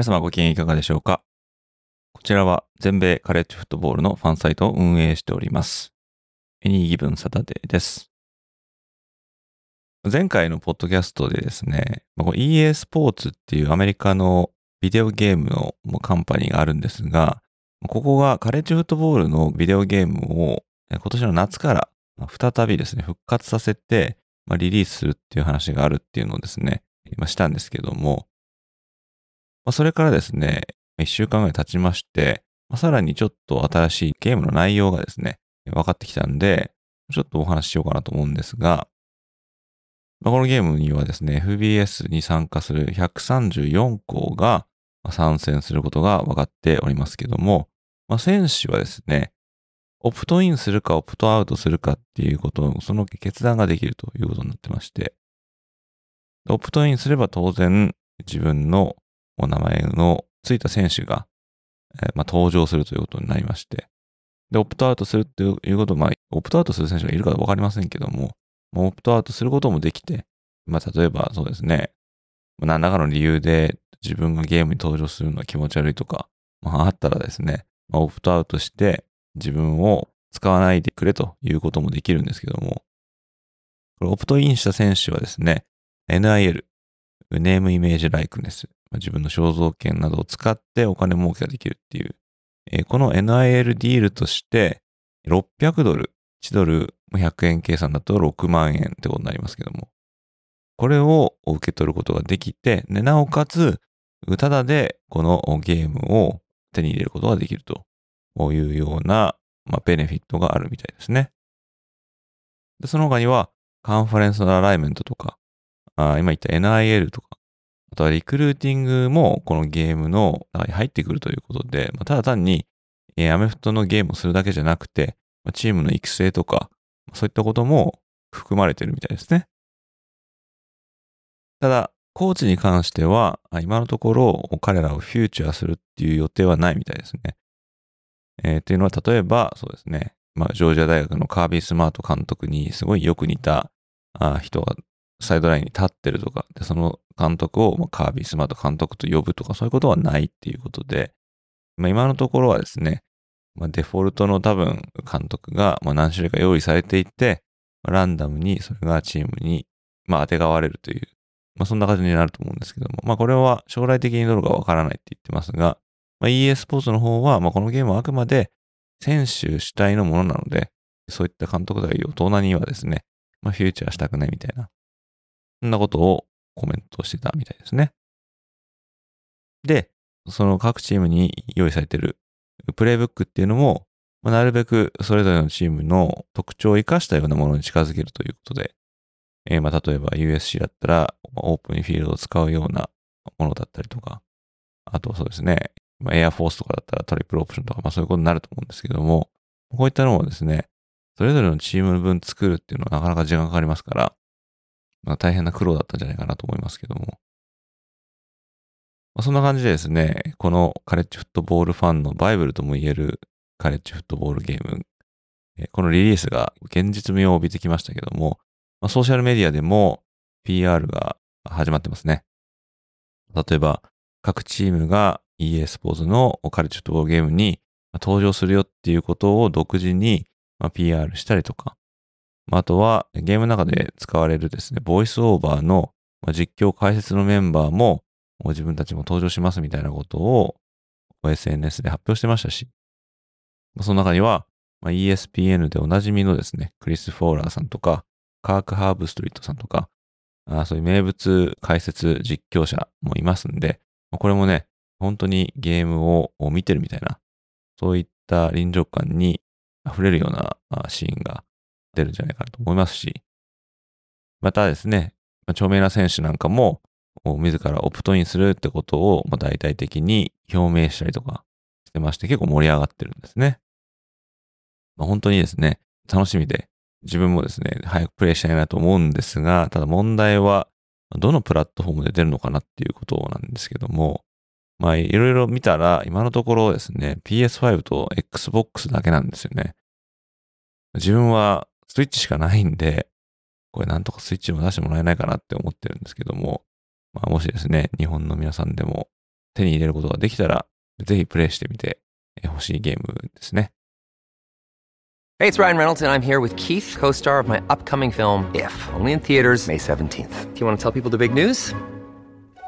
皆様ご機嫌いかがでしょうか？こちらは全米カレッジフットボールのファンサイトを運営しております。エニーギブンサタデーです。前回のポッドキャストでですね、まこれ EA スポーツっていうアメリカのビデオゲームのカンパニーがあるんですが、ここがカレッジフットボールのビデオゲームを今年の夏から再びですね、復活させて、ま、リリースするっていう話があるっていうのをですね、今したんですけども、まあ、それからですね、一週間ぐらい経ちまして、まあ、さらにちょっと新しいゲームの内容がですね、分かってきたんで、ちょっとお話ししようかなと思うんですが、まあ、このゲームにはですね、FBS に参加する134校が参戦することが分かっておりますけども、まあ、選手はですね、オプトインするかオプトアウトするかっていうことを、その決断ができるということになってまして、オプトインすれば当然自分のお名前のついた選手が、えーまあ、登場するということになりまして、で、オプトアウトするっていうこと、まあ、オプトアウトする選手がいるかわかりませんけども、もうオプトアウトすることもできて、まあ、例えばそうですね、何らかの理由で自分がゲームに登場するのは気持ち悪いとか、まあ、あったらですね、まあ、オプトアウトして自分を使わないでくれということもできるんですけども、これオプトインした選手はですね、NIL、ネームイメージライクネス、自分の肖像権などを使ってお金儲けができるっていう、えーこの NIL ディールとして600ドル、1ドル100円計算だと6万円ってことになりますけども、これを受け取ることができて、でなおかつ、ただでこのゲームを手に入れることができると。いうような、まあ、ベネフィットがあるみたいですね。でその他には、カンファレンスのアライメントとか、あ今言った NIL とか、あとはリクルーティングもこのゲームの中に入ってくるということで、まあ、ただ単に、えーアメフトのゲームをするだけじゃなくて、まあチームの育成とか、そういったことも含まれてるみたいですね。ただ、コーチに関しては、今のところ彼らをフューチャーするっていう予定はないみたいですね。えーっていうのは、例えば、そうですね。まあ、ジョージア大学のカービー・スマート監督にすごいよく似たあ人がサイドラインに立ってるとか、でその監督をまカービー・スマート監督と呼ぶとか、そういうことはないっていうことで、まあ、今のところはですね、まあ、デフォルトの多分監督がまあ何種類か用意されていて、まあランダムにそれがチームにまあ当てがわれるという、まあそんな感じになると思うんですけども、まあこれは将来的にどうかわからないって言ってますが、まあ、EA スポーツの方は、まあこのゲームはあくまで選手主体のものなので、そういった監督代表、大人にはですね、まあフューチャーしたくないみたいな、そんなことをコメントしてたみたいですね。で、その各チームに用意されてるプレイブックっていうのも、まあ、なるべくそれぞれのチームの特徴を生かしたようなものに近づけるということで、えーまあ例えば USC だったら、オープンフィールドを使うようなものだったりとか、あとそうですね、まあ、エアフォースとかだったらトリプルオプションとか、まあそういうことになると思うんですけども、こういったのをですね、それぞれのチーム分作るっていうのはなかなか時間かかりますから、まあ、大変な苦労だったんじゃないかなと思いますけども。まあ、そんな感じでですね、このカレッジフットボールファンのバイブルとも言えるカレッジフットボールゲーム、このリリースが現実味を帯びてきましたけども、まあ、ソーシャルメディアでも PR が始まってますね。例えば、各チームが EA スポーツのカレッジフットボールゲームに登場するよっていうことを独自に PR したりとか、あとはゲームの中で使われるですね、ボイスオーバーの実況解説のメンバーも自分たちも登場しますみたいなことを SNS で発表してましたし、その中には、ESPN でおなじみのですね、クリス・フォーラーさんとか、カーク・ハーブ・ストリートさんとか、そういう名物解説実況者もいますんで、これもね、本当にゲームを見てるみたいな、そういった臨場感に溢れるようなシーンが出るんじゃないかなと思いますし、またですね、著名な選手なんかも、自らオプトインするってことを、まあ、大々的に表明したりとかしてまして、結構盛り上がってるんですね。まあ、本当にですね、楽しみで、自分もですね、早くプレイしたいなと思うんですが、ただ問題は、どのプラットフォームで出るのかなっていうことなんですけども、まあ、いろいろ見たら、今のところですね、PS5 と Xbox だけなんですよね。自分はスイッチしかないんで、これなんとかスイッチも出してもらえないかなって思ってるんですけども、まあ、もしですね、日本の皆さんでも手に入れることができたら、ぜひプレイしてみてほしいゲームですね。Hey, it's Ryan Reynolds, and I'm here with Keith, co star of my upcoming film, If, only in theaters, May 17th. Do you want to tell people the big news?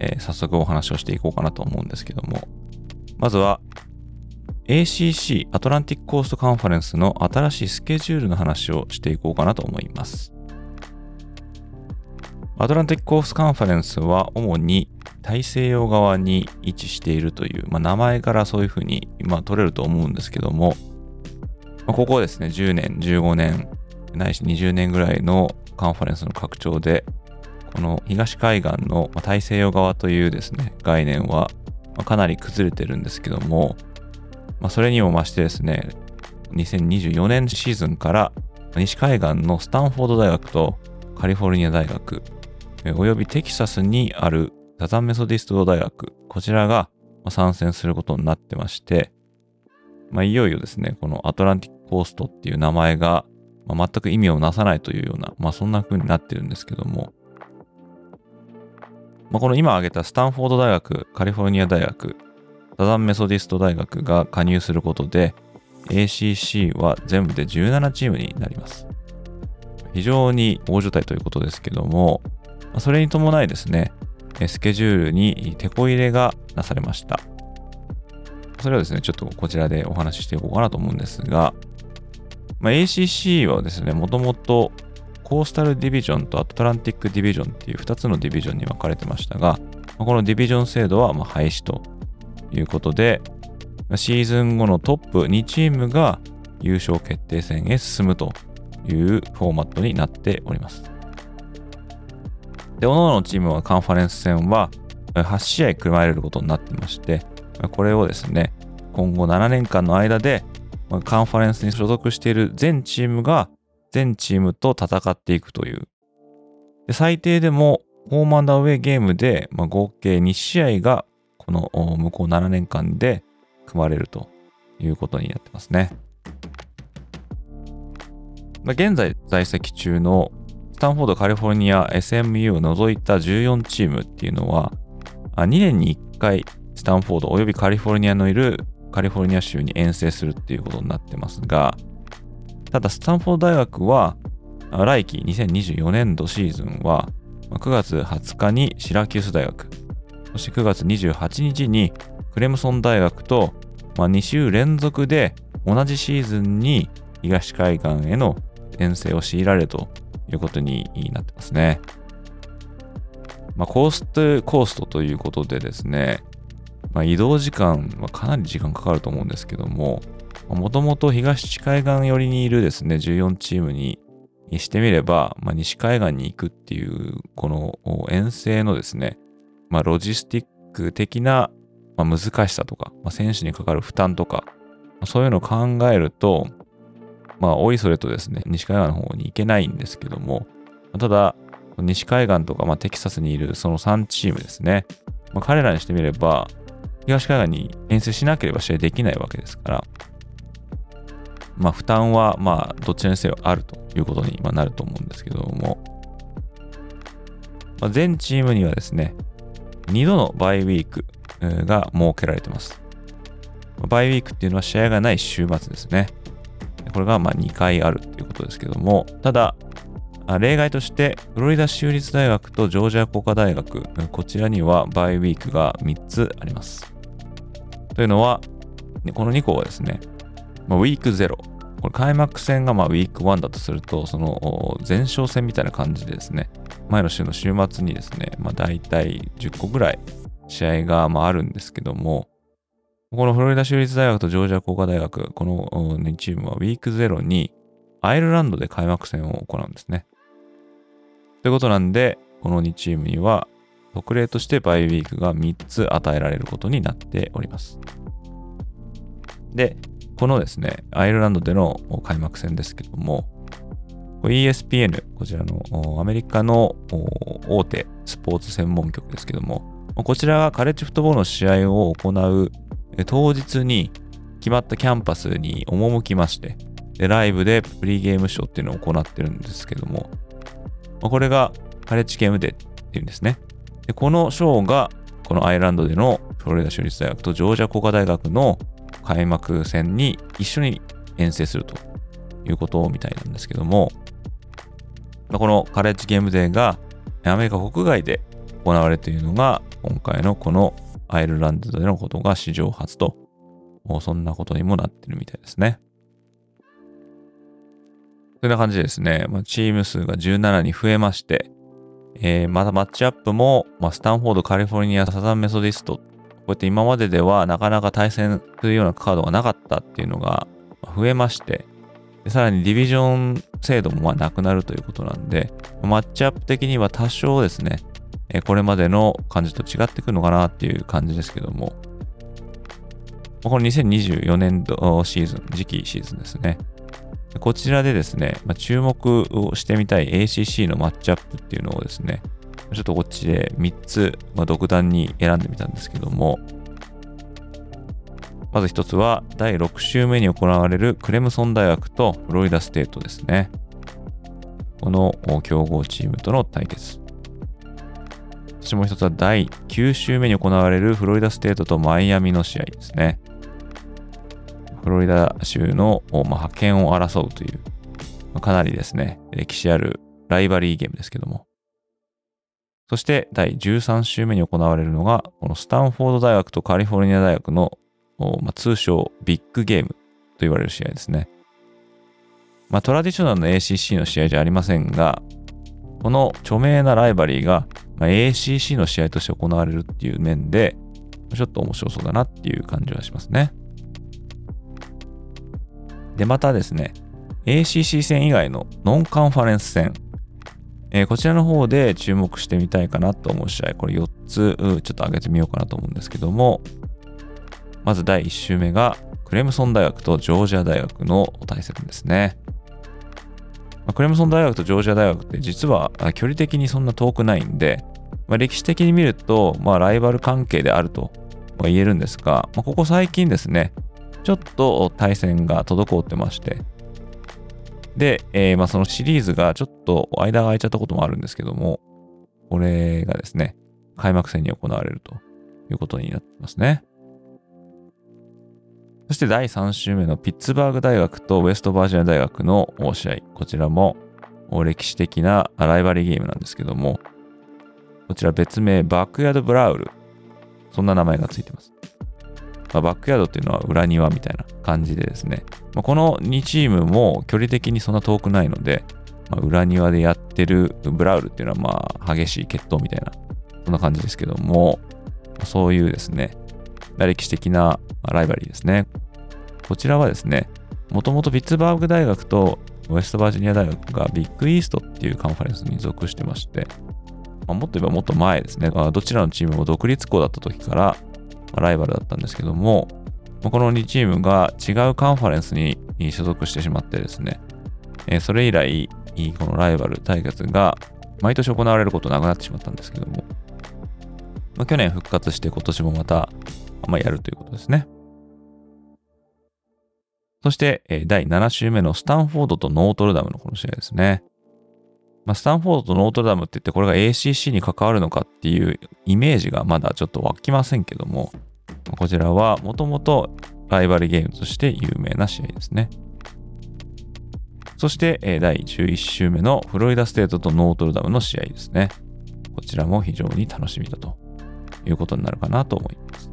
えー、早速お話をしていこうかなと思うんですけども、まずは ACC アトランティックコーストカンファレンスの新しいスケジュールの話をしていこうかなと思います。アトランティックコーストカンファレンスは主に大西洋側に位置しているという、まあ、名前からそういうふうに、ま、取れると思うんですけども、まあ、ここですね、10年、15年、ないし20年ぐらいのカンファレンスの拡張で、この東海岸の大西洋側というですね、概念はかなり崩れてるんですけども、まあ、それにも増してですね、2024年シーズンから西海岸のスタンフォード大学とカリフォルニア大学、およびテキサスにあるサザンメソディスト大学、こちらが参戦することになってまして、まあ、いよいよですね、このアトランティックコーストっていう名前が、まあ、全く意味をなさないというような、まあ、そんな風になってるんですけども、まあ、この今挙げたスタンフォード大学、カリフォルニア大学、サザンメソディスト大学が加入することで、ACC は全部で17チームになります。非常に大所帯ということですけども、それに伴いですね、スケジュールに手こ入れがなされました。それはですね、ちょっとこちらでお話ししていこうかなと思うんですが、まあ、ACC はですね、もともとコースタルディビジョンとアトランティックディビジョンっていう2つのディビジョンに分かれてましたが、このディビジョン制度はま廃止ということで、シーズン後のトップ2チームが優勝決定戦へ進むというフォーマットになっております。で、各々のチームはカンファレンス戦は8試合組まれることになってまして、これをですね、今後7年間の間でカンファレンスに所属している全チームが全チームと戦っていくという。で最低でもホームアンダーウェイゲームで、まあ、合計2試合がこの向こう7年間で組まれるということになってますね。まあ、現在在籍中のスタンフォード、カリフォルニア、SMU を除いた14チームっていうのは、2年に1回スタンフォードおよびカリフォルニアのいるカリフォルニア州に遠征するっていうことになってますが、ただ、スタンフォード大学は、来期2024年度シーズンは、9月20日にシラキュース大学、そして9月28日にクレムソン大学と、まあ、2週連続で同じシーズンに東海岸への遠征を強いられるということになってますね。まあ、コースト、コーストということでですね、まあ、移動時間はかなり時間かかると思うんですけども、もともと東海岸寄りにいるですね、14チームにしてみれば、まあ、西海岸に行くっていう、この遠征のですね、まあ、ロジスティック的な、まあ、難しさとか、まあ、選手にかかる負担とか、そういうのを考えると、まあ、おいそれとですね、西海岸の方に行けないんですけども、ただ、西海岸とか、まあ、テキサスにいるその3チームですね、まあ、彼らにしてみれば、東海岸に遠征しなければ試合できないわけですから、まあ、負担は、まあ、どっちらにせよあるということになると思うんですけども、まあ、全チームにはですね、2度のバイウィークが設けられてます。バイウィークっていうのは試合がない週末ですね。これがまあ2回あるっていうことですけども、ただ、例外として、フロリダ州立大学とジョージア工科大学、こちらにはバイウィークが3つあります。というのは、この2校はですね、まあ、ウィーク0、これ開幕戦がまあウィーク1だとすると、その前哨戦みたいな感じでですね、前の週の週末にですね、まあ、大体10個ぐらい試合がまああるんですけども、このフロリダ州立大学とジョージア工科大学、この2チームはウィーク0にアイルランドで開幕戦を行うんですね。ということなんで、この2チームには特例としてバイウィークが3つ与えられることになっております。で、このですね、アイルランドでの開幕戦ですけども、ESPN、こちらのアメリカの大手スポーツ専門局ですけども、こちらがカレッジフットボールの試合を行う当日に決まったキャンパスに赴きまして、ライブでプリーゲームショーっていうのを行ってるんですけども、これがカレッジゲームデーっていうんですね。このショーが、このアイルランドでのフロリダ州立大学とジョージア工科大学の開幕戦に一緒に遠征するということみたいなんですけども、このカレッジゲームデーがアメリカ国外で行われているのが今回のこのアイルランドでのことが史上初と、そんなことにもなってるみたいですね。そんな感じでですね、ま、チーム数が17に増えまして、えー、またマッチアップも、まあ、スタンフォード、カリフォルニア、サザンメソディスト、こうやって今までではなかなか対戦するようなカードがなかったっていうのが増えまして、さらにディビジョン制度もまあなくなるということなんで、マッチアップ的には多少ですね、えこれまでの感じと違ってくるのかなっていう感じですけども、この2024年度シーズン、次期シーズンですね。こちらでですね、ま、注目をしてみたい ACC のマッチアップっていうのをですね、ちょっとこっちで3つ、まあ、独断に選んでみたんですけども、まず1つは第6週目に行われるクレムソン大学とフロリダステートですね。この強豪チームとの対決。そしてもう一つは第9週目に行われるフロリダステートとマイアミの試合ですね。フロリダ州の、まあ、派遣を争うという、まあ、かなりですね、歴史あるライバリーゲームですけども。そして第13週目に行われるのが、このスタンフォード大学とカリフォルニア大学の、まあ、通称ビッグゲームと言われる試合ですね。まあ、トラディショナルの ACC の試合じゃありませんが、この著名なライバリーが、まあ、ACC の試合として行われるっていう面で、ちょっと面白そうだなっていう感じはしますね。で、またですね、ACC 戦以外のノンカンファレンス戦、えー、こちらの方で注目してみたいかなと思う試合、これ4つちょっと上げてみようかなと思うんですけども、まず第1週目がクレムソン大学とジョージア大学の対戦ですね。まあ、クレムソン大学とジョージア大学って実は距離的にそんな遠くないんで、まあ、歴史的に見ると、まあ、ライバル関係であると言えるんですが、まあ、ここ最近ですね、ちょっと対戦が滞ってまして、で、えー、まあそのシリーズがちょっと間が空いちゃったこともあるんですけども、これがですね、開幕戦に行われるということになってますね。そして第3週目のピッツバーグ大学とウェストバージニア大学の試合。こちらも歴史的なライバリーゲームなんですけども、こちら別名バックヤードブラウル。そんな名前がついてます。まあ、バックヤードっていうのは裏庭みたいな感じでですね、まあ、この2チームも距離的にそんな遠くないので、まあ、裏庭でやってるブラウルっていうのはまあ激しい決闘みたいな、そんな感じですけども、そういうですね、歴史的なライバリーですね。こちらはですね、もともとピッツバーグ大学とウェストバージニア大学がビッグイーストっていうカンファレンスに属してまして、もっと言えばもっと前ですね、どちらのチームも独立校だった時からライバルだったんですけども、この2チームが違うカンファレンスに所属してしまってですね、それ以来、このライバル対決が毎年行われることなくなってしまったんですけども、まあ、去年復活して今年もまた、まあ、やるということですね。そして、第7週目のスタンフォードとノートルダムのこの試合ですね。まあ、スタンフォードとノートルダムって言ってこれが ACC に関わるのかっていうイメージがまだちょっと湧きませんけども、こちらはもともとライバルゲームとして有名な試合ですね。そして、第11週目のフロリダステートとノートルダムの試合ですね。こちらも非常に楽しみだということになるかなと思います。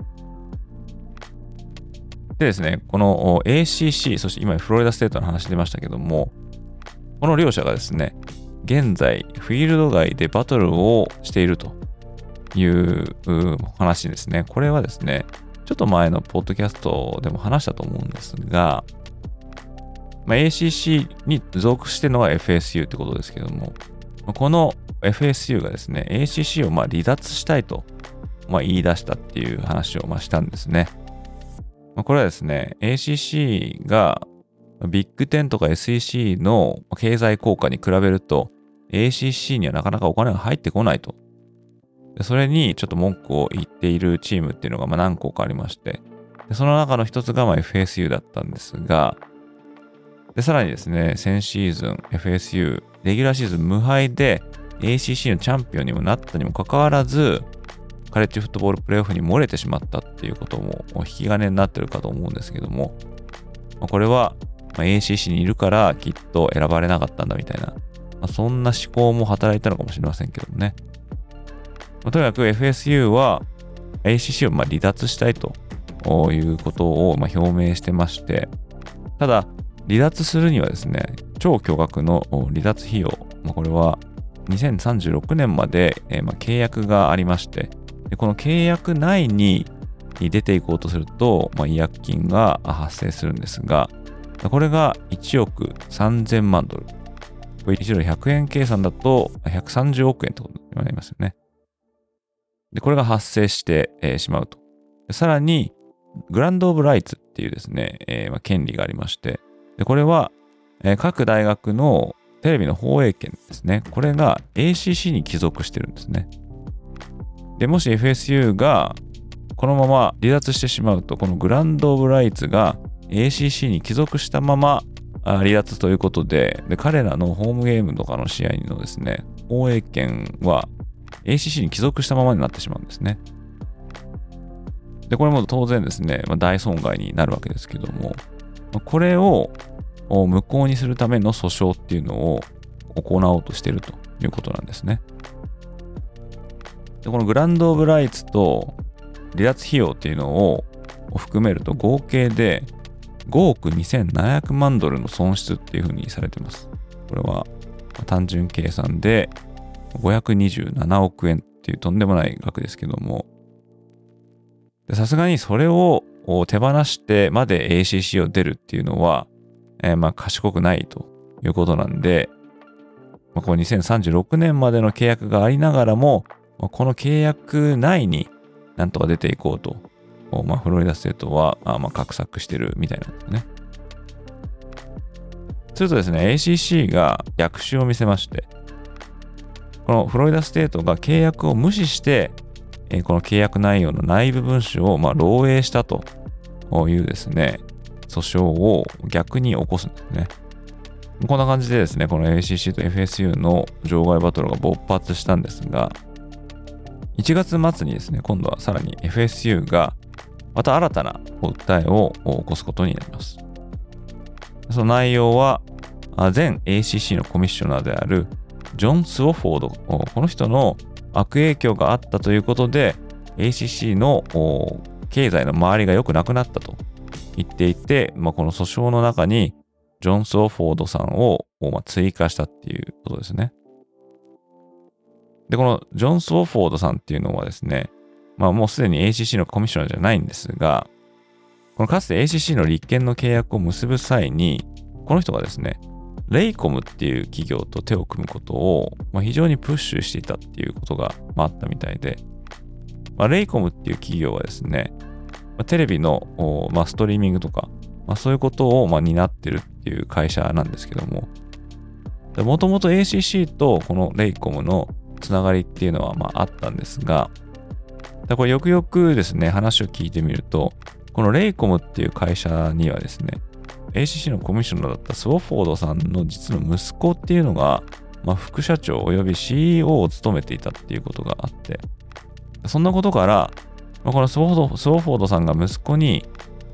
でですね、この ACC、そして今フロリダステートの話出ましたけども、この両者がですね、現在フィールド外でバトルをしているという話ですね。これはですね、ちょっと前のポッドキャストでも話したと思うんですが、まあ、ACC に属してるのが FSU ってことですけども、この FSU がですね、ACC をま離脱したいと、ま言い出したっていう話をましたんですね。まこれはですね、ACC がビッグ10とか SEC の経済効果に比べると ACC にはなかなかお金が入ってこないと。それにちょっと文句を言っているチームっていうのがまあ何個かありまして、その中の一つがまあ FSU だったんですが、で、さらにですね、先シーズン FSU、レギュラーシーズン無敗で ACC のチャンピオンにもなったにもかかわらず、カレッジフットボールプレイオフに漏れてしまったっていうことも引き金になってるかと思うんですけども、まあこれは ACC にいるからきっと選ばれなかったんだみたいな、まあそんな思考も働いたのかもしれませんけどもね。まとにかく FSU は ACC をま離脱したいということをま表明してまして、ただ、離脱するにはですね、超巨額の離脱費用、まあ、これは2036年まで、え、ま契約がありましてで、この契約内に出ていこうとすると、まあ、違約金が発生するんですが、これが1億3000万ドル。これ1ドル100円計算だと130億円ってことになりますよね。で、これが発生して、えー、しまうと。さらに、グランドオブライツっていうですね、えーまあ、権利がありまして、でこれは、えー、各大学のテレビの放映権ですね。これが ACC に帰属してるんですね。で、もし FSU がこのまま離脱してしまうと、このグランドオブライツが ACC に帰属したまま離脱ということでで、彼らのホームゲームとかの試合のですね、放映権は ACC に帰属したままになってしまうんですね。で、これも当然ですね、まあ、大損害になるわけですけども、まあこれを無効にするための訴訟っていうのを行おうとしているということなんですね。でこのグランド・オブ・ライツと離脱費用っていうのを含めると合計で5億2700万ドルの損失っていうふうにされてます。これは単純計算で527億円っていうとんでもない額ですけども、さすがにそれを手放してまで ACC を出るっていうのは、えー、まあ賢くないということなんで、まあ、この2036年までの契約がありながらも、この契約内になんとか出ていこうと、まあ、フロリダステートは、あまあ、画策してるみたいなんですね。するとですね、ACC が逆襲を見せまして、このフロリダステートが契約を無視して、えこの契約内容の内部文書をまあ漏洩したというですね、訴訟を逆に起こすんですね。こんな感じでですね、この ACC と FSU の場外バトルが勃発したんですが、1月末にですね、今度はさらに FSU がまた新たな訴えを起こすことになります。その内容は、前 ACC のコミッショナーであるジョン・スウォフォード、この人の悪影響があったということで、ACC の経済の周りが良くなくなったと言っていて、まあ、この訴訟の中にジョン・スオフォードさんをま追加したっていうことですね。で、このジョン・スオフォードさんっていうのはですね、まあもうすでに ACC のコミッショナーじゃないんですが、このかつて ACC の立憲の契約を結ぶ際に、この人がですね、レイコムっていう企業と手を組むことを、まあ、非常にプッシュしていたっていうことが、まあ、あったみたいで、まあ、レイコムっていう企業はですね、まテレビの、まあ、ストリーミングとか、まあ、そういうことを、ま担ってるっていう会社なんですけども、もともと ACC とこのレイコムのつながりっていうのはまああったんですが、これよくよくですね、話を聞いてみると、このレイコムっていう会社にはですね、ACC のコミッショナーだったスウォフォードさんの実の息子っていうのが、まあ、副社長及び CEO を務めていたっていうことがあって、そんなことから、まあ、このスウォフォードさんが息子に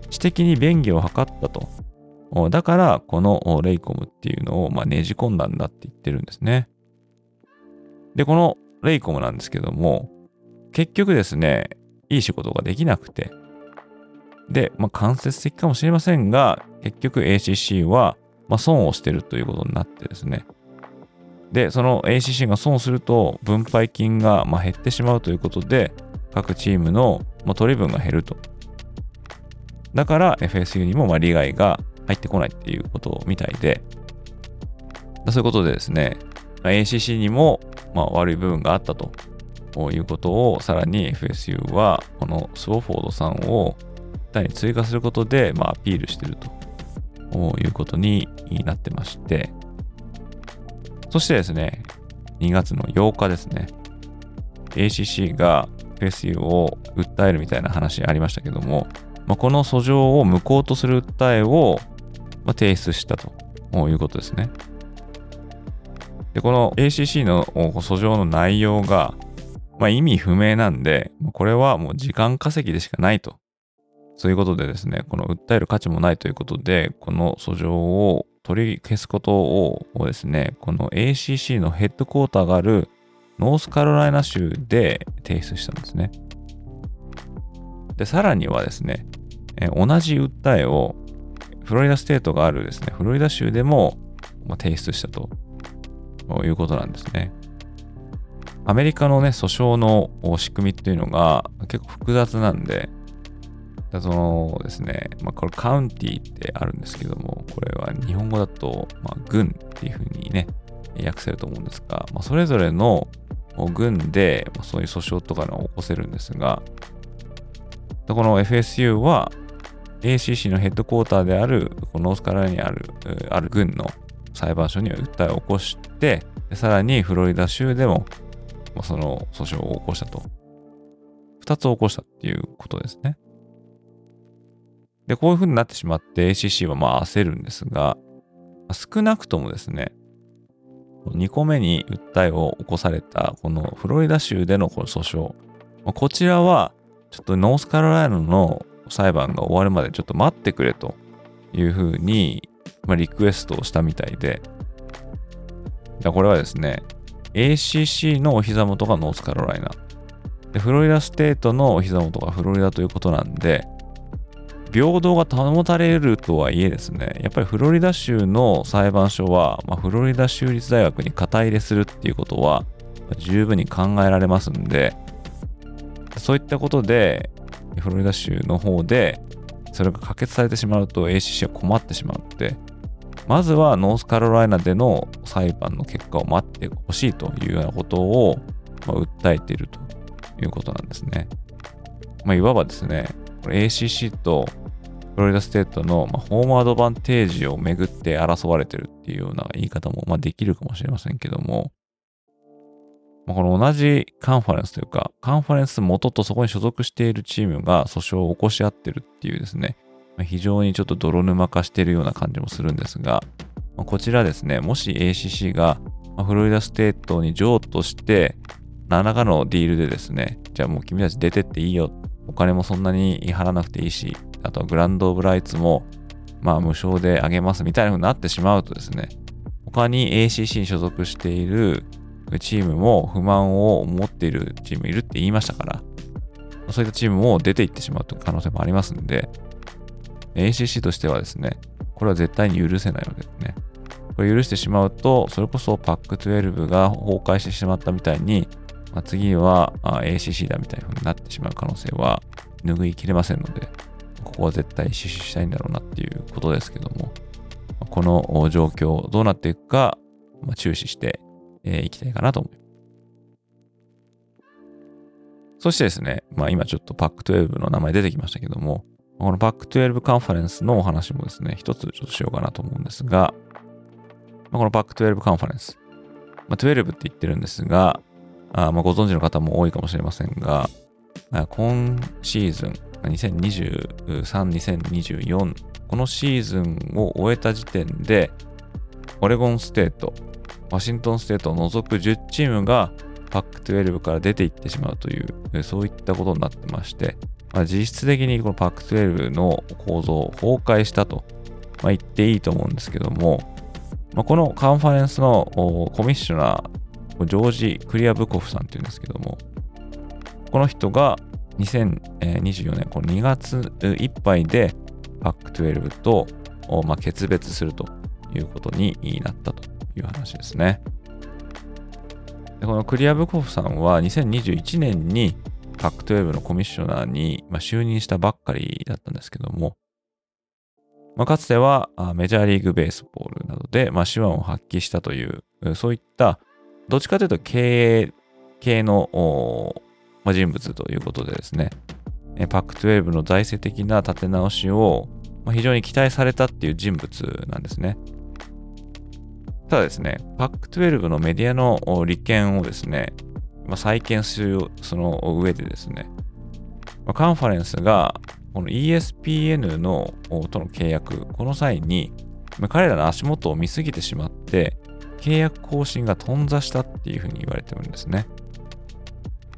知的に便宜を図ったと。だから、このレイコムっていうのをまねじ込んだんだって言ってるんですね。で、このレイコムなんですけども、結局ですね、いい仕事ができなくて、で、まあ、間接的かもしれませんが、結局 ACC は、まあ、損をしてるということになってですね。で、その ACC が損すると、分配金がま減ってしまうということで、各チームのま取り分が減ると。だから FSU にもま利害が入ってこないっていうことみたいで、そういうことでですね、ACC にもま悪い部分があったということを、さらに FSU はこのスウォフォードさんを単に追加することで、まあ、アピールしていると。いうことになってまして、そしてですね、2月の8日ですね、ACC が FSU を訴えるみたいな話ありましたけども、まあ、この訴状を無効とする訴えを、まあ、提出したと。いうことですね。で、この ACC の訴状の内容が、まあ、意味不明なんで、これはもう時間稼ぎでしかないと。そういうことでですね、この訴える価値もないということで、この訴状を取り消すことをですね、この ACC のヘッドクォーターがあるノースカロライナ州で提出したんですね。で、さらにはですね、同じ訴えをフロリダステートがあるですね、フロリダ州でも提出したということなんですね。アメリカのね、訴訟の仕組みっていうのが結構複雑なんで、だそのですね、まあ、これカウンティってあるんですけども、これは日本語だと、まあ、軍っていうふうにね、訳せると思うんですが、まあ、それぞれの軍で、ま、そういう訴訟とかを起こせるんですが、この FSU は ACC のヘッドクォーターである、このノースカロライナにある、ある軍の裁判所に訴えを起こして、さらにフロリダ州でも、その訴訟を起こしたと。二つ起こしたっていうことですね。で、こういう風になってしまって ACC はまあ焦るんですが、少なくともですね、2個目に訴えを起こされたこのフロリダ州でのこの訴訟、こちらはちょっとノースカロライナの裁判が終わるまでちょっと待ってくれというふうに、まあ、リクエストをしたみたいで、これはですね、ACC のお膝元がノースカロライナ。で、フロリダステートのお膝元がフロリダということなんで、平等が保たれるとはいえですね、やっぱりフロリダ州の裁判所は、まあ、フロリダ州立大学に肩入れするっていうことは、十分に考えられますんで、そういったことで、フロリダ州の方で、それが可決されてしまうと ACC は困ってしまうので、まずはノースカロライナでの裁判の結果を待ってほしいというようなことを、まあ、訴えているということなんですね。まあ、いわばですね、これ ACC とフロリダステートの、ま、ホームアドバンテージをめぐって争われてるっていうような言い方も、まあ、できるかもしれませんけども、まあ、この同じカンファレンスというか、カンファレンス元とそこに所属しているチームが訴訟を起こし合ってるっていうですね、まあ、非常にちょっと泥沼化しているような感じもするんですが、まあ、こちらですね、もし ACC がフロリダステートに譲渡して、何らかのディールでですね、じゃあもう君たち出てっていいよお金もそんなに払わなくていいし、あとはグランドオブライツも、まあ無償であげますみたいな風になってしまうとですね、他に ACC に所属しているチームも不満を持っているチームいるって言いましたから、そういったチームも出ていってしまうという可能性もありますんで、ACC としてはですね、これは絶対に許せないわけですね。これ許してしまうと、それこそパック12が崩壊してしまったみたいに、まあ、次はあ ACC だみたいな風になってしまう可能性は拭いきれませんので、ここは絶対死守したいんだろうなっていうことですけども、この状況、どうなっていくか、まあ、注視してい、えー、きたいかなと思います。そしてですね、まあ今ちょっとパック12の名前出てきましたけども、このパック12カンファレンスのお話もですね、一つちょっとしようかなと思うんですが、まあ、このパック12カンファレンス、まあ、12って言ってるんですが、あまあご存知の方も多いかもしれませんが、今シーズン、2023、2024、このシーズンを終えた時点で、オレゴンステート、ワシントンステートを除く10チームがパック12から出ていってしまうという、そういったことになってまして、まあ、実質的にこのパック12の構造を崩壊したと、まあ、言っていいと思うんですけども、まあ、このカンファレンスのコミッショナー、ジョージ・クリアブコフさんっていうんですけども、この人が2024年この2月いっぱいでパック12と、まあ、決別するということになったという話ですね。でこのクリアブコフさんは2021年にパック12のコミッショナーに、まあ、就任したばっかりだったんですけども、まあ、かつてはメジャーリーグベースボールなどで、まあ、手腕を発揮したという、そういった、どっちかというと経営系の、まあ、人物ということでですね、パック12の財政的な立て直しを、ま、非常に期待されたっていう人物なんですね。ただですね、パック12のメディアの利権をですね、まあ、再建するその上でですね、まあ、カンファレンスがこの ESPN のとの契約、この際に、まあ、彼らの足元を見すぎてしまって、契約更新が頓挫したっていうふうに言われてるんですね。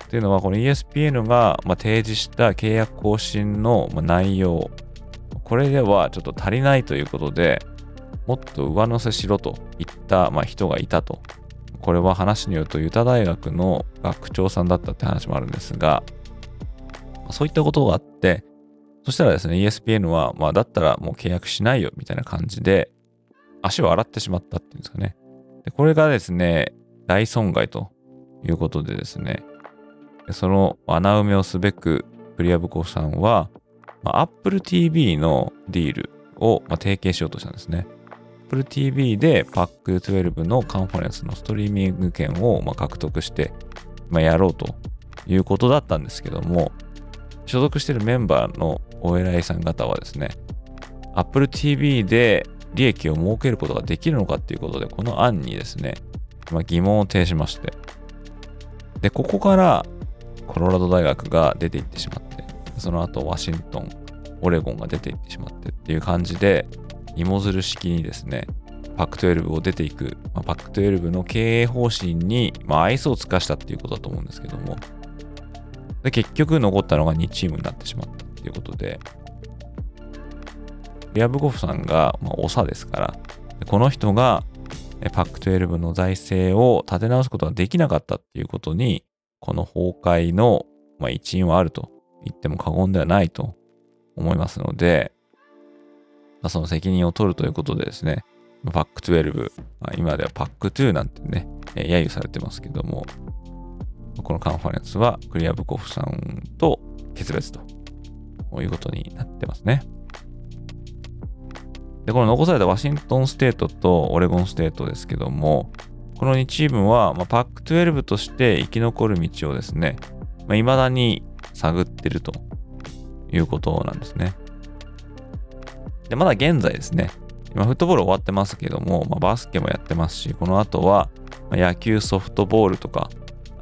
というのは、この ESPN がま提示した契約更新の内容、これではちょっと足りないということで、もっと上乗せしろといったま人がいたと。これは話によると、ユタ大学の学長さんだったって話もあるんですが、そういったことがあって、そしたらですね、ESPN は、まあ、だったらもう契約しないよ、みたいな感じで、足を洗ってしまったっていうんですかね。でこれがですね、大損害ということでですね、その穴埋めをすべく、クリアブコさんは、まあ、Apple TV のディールを、まあ、提携しようとしたんですね。Apple TV で PAC12 のカンファレンスのストリーミング権をま獲得して、まあ、やろうということだったんですけども、所属しているメンバーのお偉いさん方はですね、Apple TV で利益を設けることができるのかっていうことで、この案にですね、まあ、疑問を呈しまして、で、ここからコロラド大学が出ていってしまって、その後ワシントン、オレゴンが出ていってしまってっていう感じで、芋づる式にですね、パック12を出ていく、まあ、パック12の経営方針に、まあ、愛想を尽かしたっていうことだと思うんですけども、で結局残ったのが2チームになってしまったっていうことで、リアブゴフさんが、まあ、長ですから、この人がパック12の財政を立て直すことができなかったっていうことに、この崩壊の、まあ、一因はあると言っても過言ではないと思いますので、まあ、その責任を取るということでですね、パック12、まあ、今ではパック2なんてねえ、揶揄されてますけども、このカンファレンスはクリアブコフさんと決別ということになってますね。で、この残されたワシントンステートとオレゴンステートですけども、この2チームは、まあ、パック12として生き残る道をですね、まあ、未だに探ってるということなんですね。で、まだ現在ですね、今フットボール終わってますけども、まあ、バスケもやってますし、この後は野球、ソフトボールとか、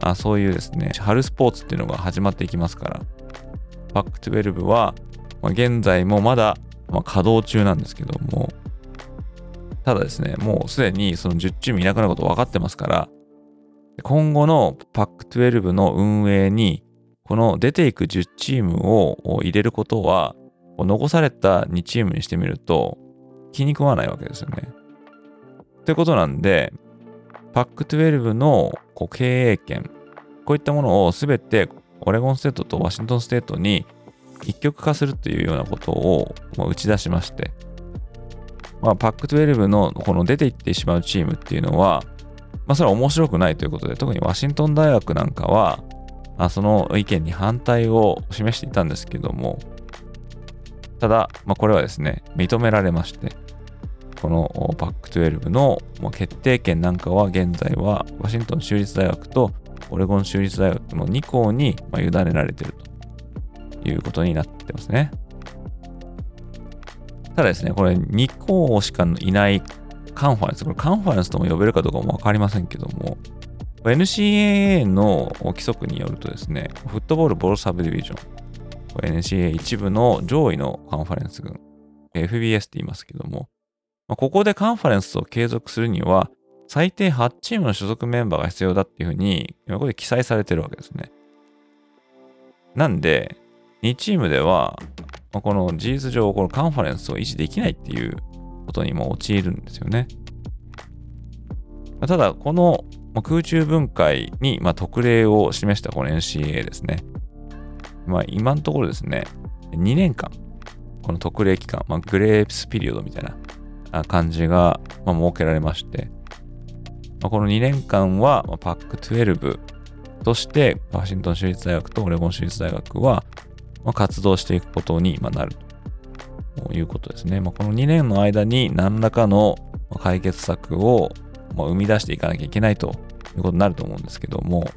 あそういうですね、春スポーツっていうのが始まっていきますから、パック12は、まあ、現在もまだ、まあ、稼働中なんですけども、ただですね、もうすでにその10チームいなくなること分かってますから、今後のパック12の運営に、この出ていく10チームを入れることは、残された2チームにしてみると気に食わないわけですよね。ということなんで、パック12のこう経営権、こういったものをすべてオレゴンステートとワシントンステートに一極化するというようなことを打ち出しまして、まあ、パック12のこの出ていってしまうチームっていうのは、まあ、それは面白くないということで、特にワシントン大学なんかは、あその意見に反対を示していたんですけども、ただ、まあ、これはですね、認められまして、このパック12の決定権なんかは現在はワシントン州立大学とオレゴン州立大学の2校に、委ねられていると。いうことになってますね。ただですね、これ2校しかいないカンファレンス、これカンファレンスとも呼べるかどうかもわかりませんけども、NCAA の規則によるとですね、フットボールボールサブディビジョン、NCAA 一部の上位のカンファレンス群、FBS って言いますけども、ここでカンファレンスを継続するには、最低8チームの所属メンバーが必要だっていうふうに、ここで記載されてるわけですね。なんで、2チームでは、この事実上、このカンファレンスを維持できないっていうことにも陥るんですよね。ただ、この空中分解に特例を示したこの NCA ですね。まあ、今のところですね、2年間、この特例期間、まあ、グレープスピリオドみたいな感じが、ま、設けられまして、ま、この2年間は、まあ、パック12として、ワシントン州立大学とオレゴン州立大学は、まあ、活動していくことになるということですね。まあ、この2年の間に何らかの解決策を生み出していかなきゃいけないということになると思うんですけども、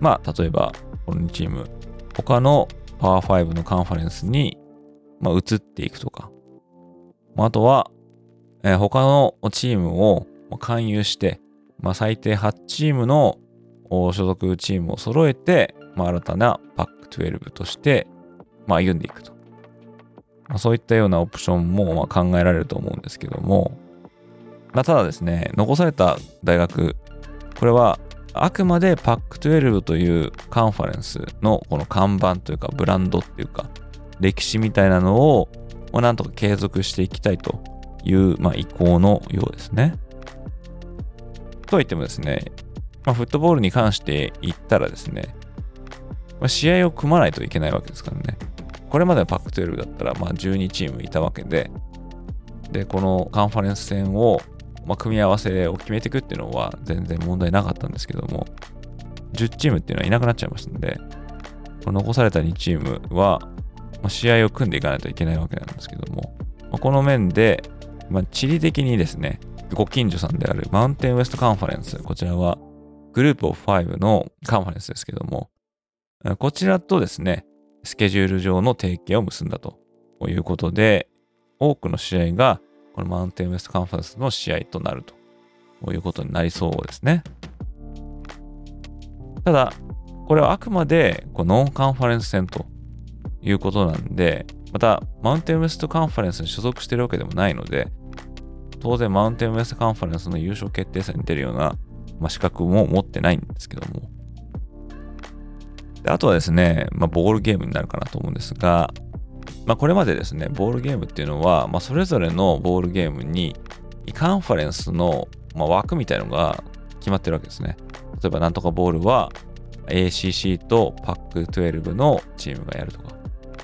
まあ、例えば、この2チーム、他のパワー5のカンファレンスに、まあ、移っていくとか、まあとは、え、他のチームを勧誘して、まあ、最低8チームの所属チームを揃えて、まあ、新たなパック12として、まあ、歩んでいくと。まあ、そういったようなオプションもまあ考えられると思うんですけども、まあ、ただですね、残された大学、これはあくまでパック12というカンファレンスのこの看板というかブランドっていうか歴史みたいなのをまなんとか継続していきたいという、まあ、意向のようですね。とは言ってもですね、まあ、フットボールに関して言ったらですね、まあ、試合を組まないといけないわけですからね。これまでのパック12だったら、まあ、12チームいたわけで、で、このカンファレンス戦を、まあ、組み合わせを決めていくっていうのは全然問題なかったんですけども、10チームっていうのはいなくなっちゃいましたんで、この残された2チームは、まあ、試合を組んでいかないといけないわけなんですけども、まあ、この面で、まあ、地理的にですね、ご近所さんであるマウンテンウエストカンファレンス、こちらはグループオフ5のカンファレンスですけども、こちらとですね、スケジュール上の提携を結んだということで、多くの試合がこのマウンテンウエストカンファレンスの試合となるということになりそうですね。ただ、これはあくまでこうノンカンファレンス戦ということなんで、また、マウンテンウエストカンファレンスに所属しているわけでもないので、当然、マウンテンウエストカンファレンスの優勝決定戦に出るような、まあ、資格も持ってないんですけども。であとはですね、まあ、ボールゲームになるかなと思うんですが、まあ、これまでですね、ボールゲームっていうのは、まあ、それぞれのボールゲームに、カンファレンスの、まあ、枠みたいのが決まってるわけですね。例えば、なんとかボールは ACC とパック12のチームがやるとか、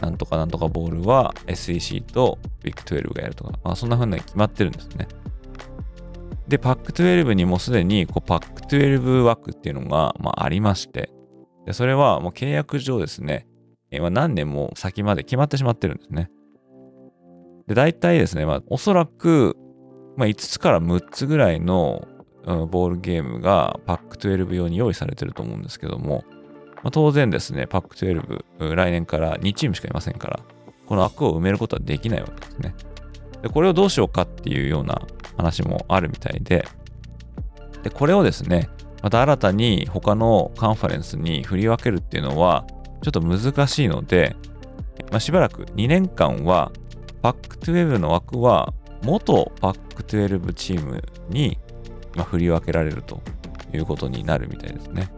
なんとかなんとかボールは SEC と Big12 がやるとか、まあ、そんな風に決まってるんですね。で、パック12にもすでにこうパック12枠っていうのが、まあ、ありまして、でそれはもう契約上ですね、えー、何年も先まで決まってしまってるんですね。で、大体ですね、まあ、おそらく、まあ、5つから6つぐらいの、うん、ボールゲームがパック12用に用意されてると思うんですけども、まあ、当然ですね、パック12、来年から2チームしかいませんから、この枠を埋めることはできないわけですね。で、これをどうしようかっていうような話もあるみたいで、で、これをですね、また新たに他のカンファレンスに振り分けるっていうのは、ちょっと難しいので、まあ、しばらく2年間は、パック12の枠は元パック12チームに、振り分けられるということになるみたいですね。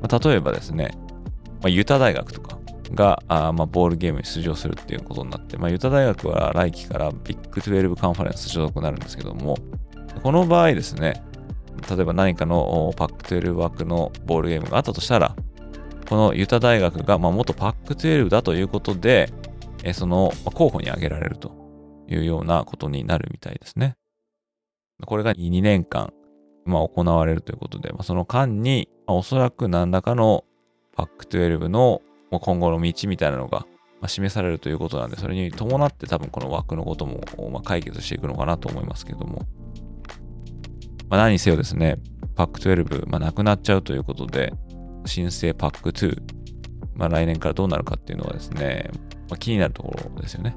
まあ、例えばですね、まあ、ユタ大学とかがあまあボールゲームに出場するっていうことになって、まあ、ユタ大学は来期からビッグ12カンファレンス所属になるんですけども、この場合ですね、例えば何かのパック12枠のボールゲームがあったとしたら、このユタ大学がまあ元パック12だということで、えその候補に挙げられるというようなことになるみたいですね。これが2年間、まあ、行われるということで、まあ、その間に、まあ、おそらく何らかのパック12の今後の道みたいなのが示されるということなんで、それに伴って多分この枠のことも解決していくのかなと思いますけども。まあ、何せよですね、パック12、まあ、なくなっちゃうということで、新生パック2、まあ、来年からどうなるかっていうのはですね、まあ、気になるところですよね。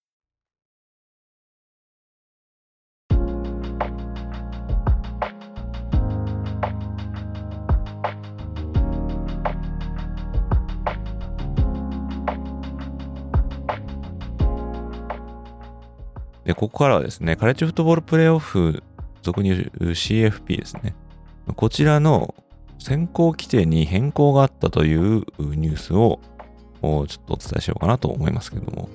で、ここからはですね、カレッジフットボールプレイオフ俗に言う CFP ですね。こちらの選考規定に変更があったというニュースをちょっとお伝えしようかなと思いますけども。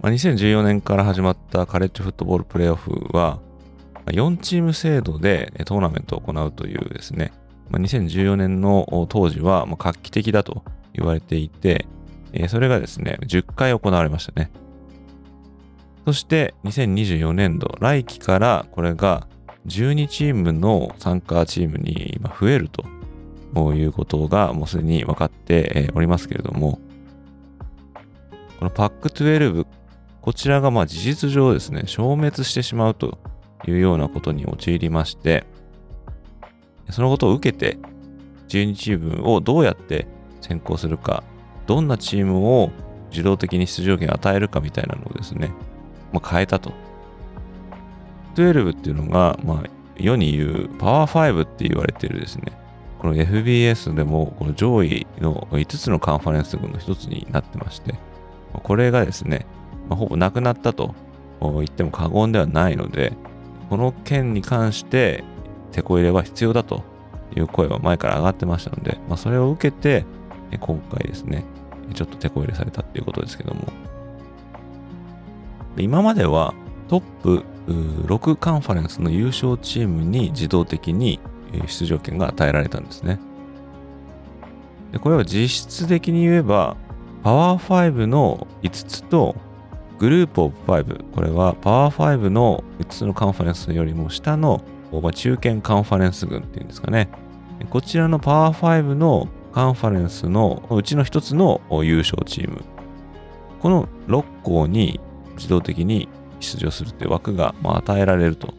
ま、2014年から始まったカレッジフットボールプレイオフは、4チーム制度でトーナメントを行うというですね、ま、2014年の当時は画期的だと言われていて、それがですね、10回行われましたね。そして2024年度、来期からこれが12チームの参加チームに今増えるということがもうすでに分かっておりますけれども、このパック12、こちらがまあ事実上ですね、消滅してしまうというようなことに陥りまして、そのことを受けて、12チームをどうやって選考するか、どんなチームを自動的に出場権を与えるかみたいなのをですね、まあ、変えたと。12っていうのが、まあ、世に言うパワー5って言われてるですね、この FBS でもこの上位の5つのカンファレンス群の一つになってまして、これがですね、まあ、ほぼなくなったと言っても過言ではないので、この件に関して手こ入れは必要だという声は前から上がってましたので、まあ、それを受けて、今回ですね、ちょっと手こ入れされたっていうことですけども、今まではトップ6カンファレンスの優勝チームに自動的に出場権が与えられたんですね。でこれは実質的に言えば、パワー5の5つとグループオブ5、これはパワー5の5つのカンファレンスよりも下の中堅カンファレンス群っていうんですかね。こちらのパワー5のカンファレンスのうちの1つの優勝チーム。この6校に自動的に出場するっていう枠がま与えられると。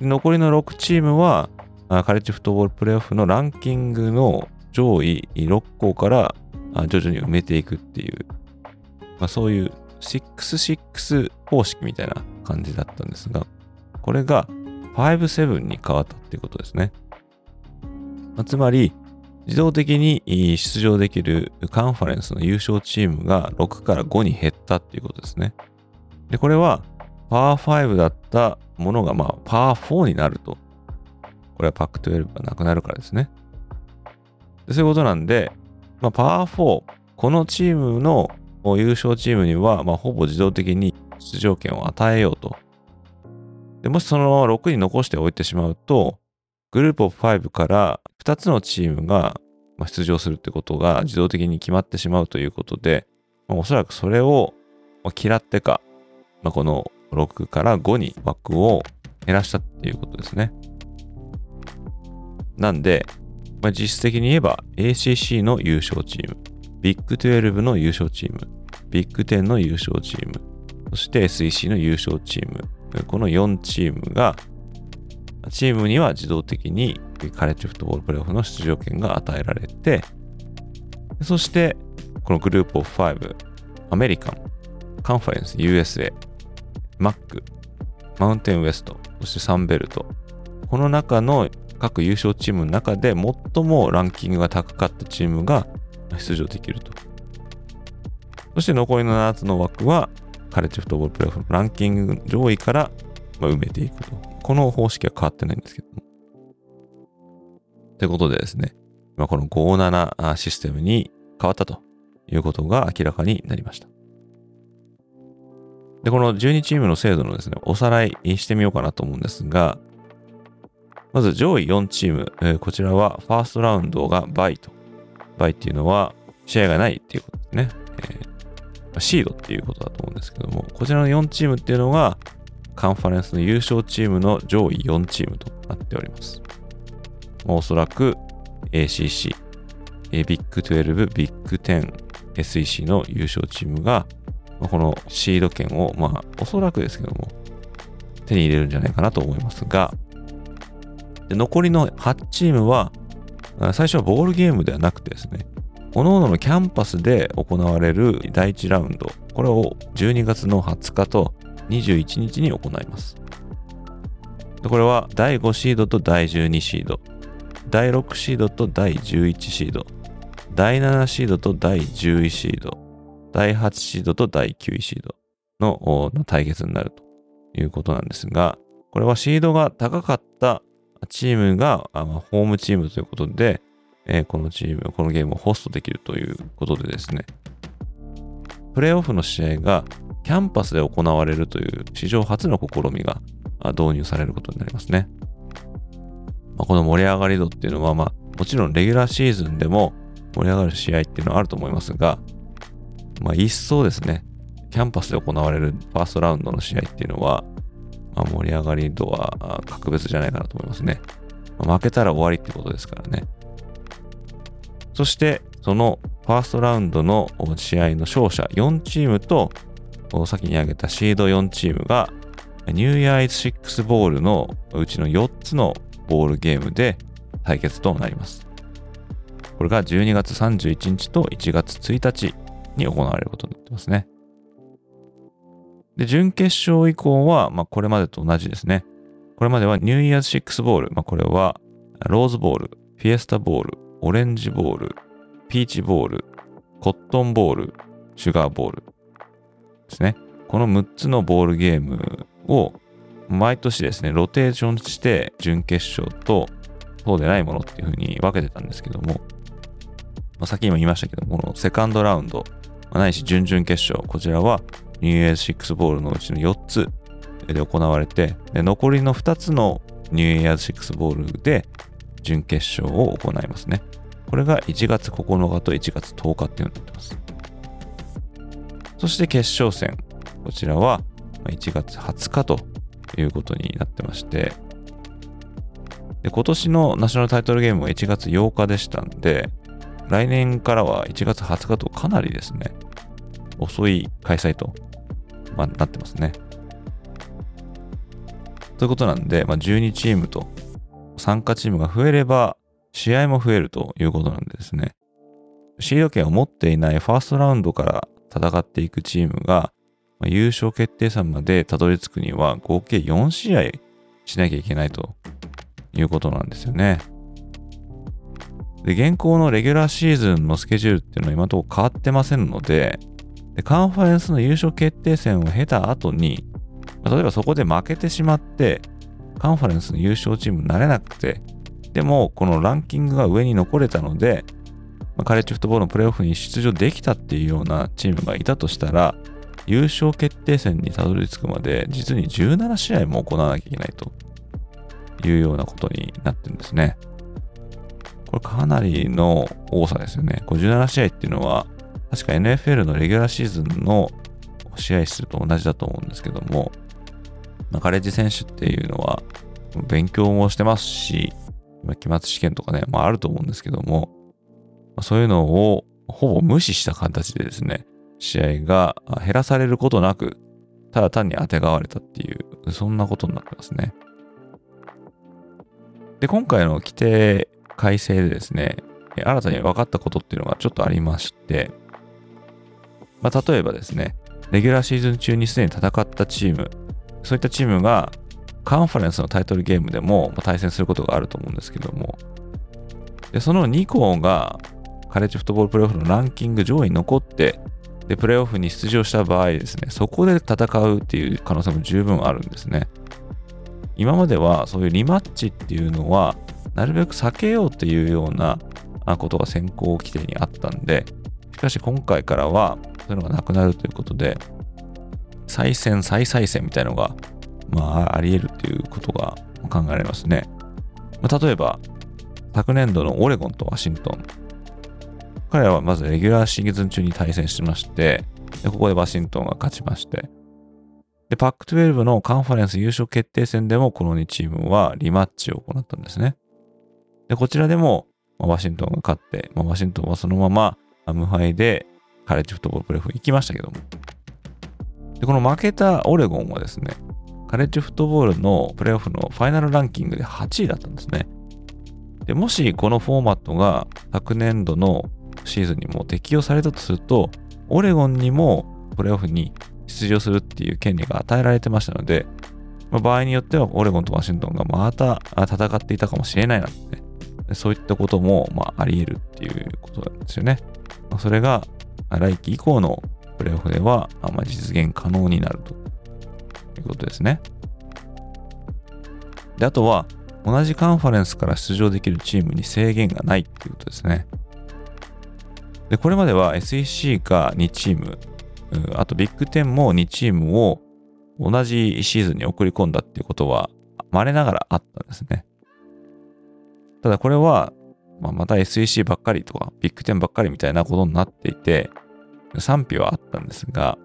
残りの6チームは、カレッジフットボールプレイオフのランキングの上位6校から徐々に埋めていくっていう、まあ、そういう6-6方式みたいな感じだったんですが、これが5-7に変わったっていうことですね。まあ、つまり、自動的に出場できるカンファレンスの優勝チームが6から5に減ったっていうことですね。で、これはパワー5だったものがまあパワー4になると。これはパック12がなくなるからですね。でそういうことなんで、まあ、パワー4、このチームの優勝チームには、まあ、ほぼ自動的に出場権を与えようと。でもしその6に残しておいてしまうと、グループオブ5から2つのチームが出場するってことが自動的に決まってしまうということで、まあ、おそらくそれを嫌ってか、まあ、この6から5に枠を減らしたっていうことですね。なんで、まあ、実質的に言えば ACC の優勝チーム、ビッグ12の優勝チーム、ビッグ10の優勝チーム、そして SEC の優勝チーム、この4チームがチームには自動的にカレッジフットボールプレイオフの出場権が与えられて、そして、このグループオフ5、アメリカン、カンファレンス USA、マック、マウンテンウエスト、そしてサンベルト、この中の各優勝チームの中で最もランキングが高かったチームが出場できると。そして残りの7つの枠はカレッジフットボールプレイオフのランキング上位から埋めていくと。この方式は変わってないんですけども。ということでですね、まあ、この57システムに変わったということが明らかになりました。で、この12チームの制度のですね、おさらいしてみようかなと思うんですが、まず上位4チーム、えー、こちらはファーストラウンドがバイと。バイっていうのは試合がないっていうことですね。えー、シードっていうことだと思うんですけども、こちらの4チームっていうのがカンファレンスの優勝チームの上位4チームとなっております。おそらく ACC、ビッグ12、ビッグ10、SEC の優勝チームが、このシード権を、まあ、おそらくですけども、手に入れるんじゃないかなと思いますが、で残りの8チームは、最初はボールゲームではなくてですね、各々のキャンパスで行われる第1ラウンド、これを12月の20日と21日に行います。これは第5シードと第12シード、第6シードと第11シード、第7シードと第10シード、第8シードと第9シード。の対決になるということなんですが、これはシードが高かったチームが、あ、ホームチームということで、え、このチーム、このゲームをホストできるということでですね、プレイオフの試合がキャンパスで行われるという史上初の試みが導入されることになりますね。まあ、この盛り上がり度っていうのは、まあ、もちろんレギュラーシーズンでも盛り上がる試合っていうのはあると思いますが、まあ、一層ですね、キャンパスで行われるファーストラウンドの試合っていうのは、まあ、盛り上がり度は格別じゃないかなと思いますね。まあ、負けたら終わりってことですからね。そして、そのファーストラウンドの試合の勝者4チームと、先に挙げたシード4チームが、ニューイヤーイズ6ボールのうちの4つのボールゲームで対決となります。これが12月31日と1月1日に行われることになってますね。で、準決勝以降は、まあ、これまでと同じですね。これまではニューイヤーズ6ボール、まあ、これはローズボール、フィエスタボール、オレンジボール、ピーチボール、コットンボール、シュガーボールですね。この6つのボールゲームを毎年ですね、ロテーションして準決勝とそうでないものっていう風に分けてたんですけども、まあ、さっきも言いましたけども、このセカンドラウンド、まあ、ないし準々決勝、こちらはニューイヤーズ6ボールのうちの4つで行われて、で残りの2つのニューイヤーズ6ボールで準決勝を行いますね。これが1月9日と1月10日っていうのになってます。そして決勝戦。こちらは1月20日ということになってまして、で今年のナショナルタイトルゲームは1月8日でしたんで、来年からは1月20日とかなりですね、遅い開催と、まあ、なってますね。ということなんで、まあ、12チームと参加チームが増えれば、試合も増えるということなんでですね、シード権を持っていないファーストラウンドから戦っていくチームが、ま、優勝決定戦までたどり着くには合計4試合しなきゃいけないということなんですよね。で、現行のレギュラーシーズンのスケジュールっていうのは今のところ変わってませんので、でカンファレンスの優勝決定戦を経た後に、例えばそこで負けてしまって、カンファレンスの優勝チームになれなくて、でもこのランキングが上に残れたので、まあ、カレッジフットボールのプレーオフに出場できたっていうようなチームがいたとしたら、優勝決定戦にたどり着くまで実に17試合も行わなきゃいけないというようなことになってるんですね。これかなりの多さですよね。17試合っていうのは、確か NFL のレギュラーシーズンの試合数と同じだと思うんですけども、まあ、カレッジ選手っていうのは勉強もしてますし、期末試験とかね、まああると思うんですけども、そういうのをほぼ無視した形でですね、試合が減らされることなく、ただ単に当てがわれたっていう、そんなことになってますね。で、今回の規定改正でですね、新たに分かったことっていうのがちょっとありまして、まあ、例えばですね、レギュラーシーズン中にすでに戦ったチーム、そういったチームがカンファレンスのタイトルゲームでも対戦することがあると思うんですけども、でその2校がカレッジフットボールプレーオフのランキング上位に残って、で、プレーオフに出場した場合ですね、そこで戦うっていう可能性も十分あるんですね。今まではそういうリマッチっていうのは、なるべく避けようというようなことが先行規定にあったんで、しかし今回からはそういうのがなくなるということで、再選、再再選みたいなのが、まあ、あり得るということが考えられますね。まあ、例えば、昨年度のオレゴンとワシントン。彼らはまずレギュラーシーズン中に対戦しまして、でここでワシントンが勝ちまして、で、パック12のカンファレンス優勝決定戦でもこの2チームはリマッチを行ったんですね。で、こちらでも、まあ、ワシントンが勝って、まあ、ワシントンはそのまま無敗でカレッジフットボールプレーオフ行きましたけども。で、この負けたオレゴンはですね、カレッジフットボールのプレーオフのファイナルランキングで8位だったんですね。で、もしこのフォーマットが昨年度のシーズンにも適用されたとすると、オレゴンにもプレーオフに出場するっていう権利が与えられてましたので、まあ、場合によってはオレゴンとワシントンがまた戦っていたかもしれないなんて、ね、そういったこともまああり得るっていうことなんですよね。まあ、それが来季以降のプレーオフではま実現可能になるということですね。で、あとは同じカンファレンスから出場できるチームに制限がないっていうことですね。で、これまでは SEC が2チーム、あとビッグ10も2チームを同じシーズンに送り込んだっていうことは稀ながらあったんですね。ただこれは、まあ、また SEC ばっかりとかビッグ10ばっかりみたいなことになっていて、賛否はあったんですが、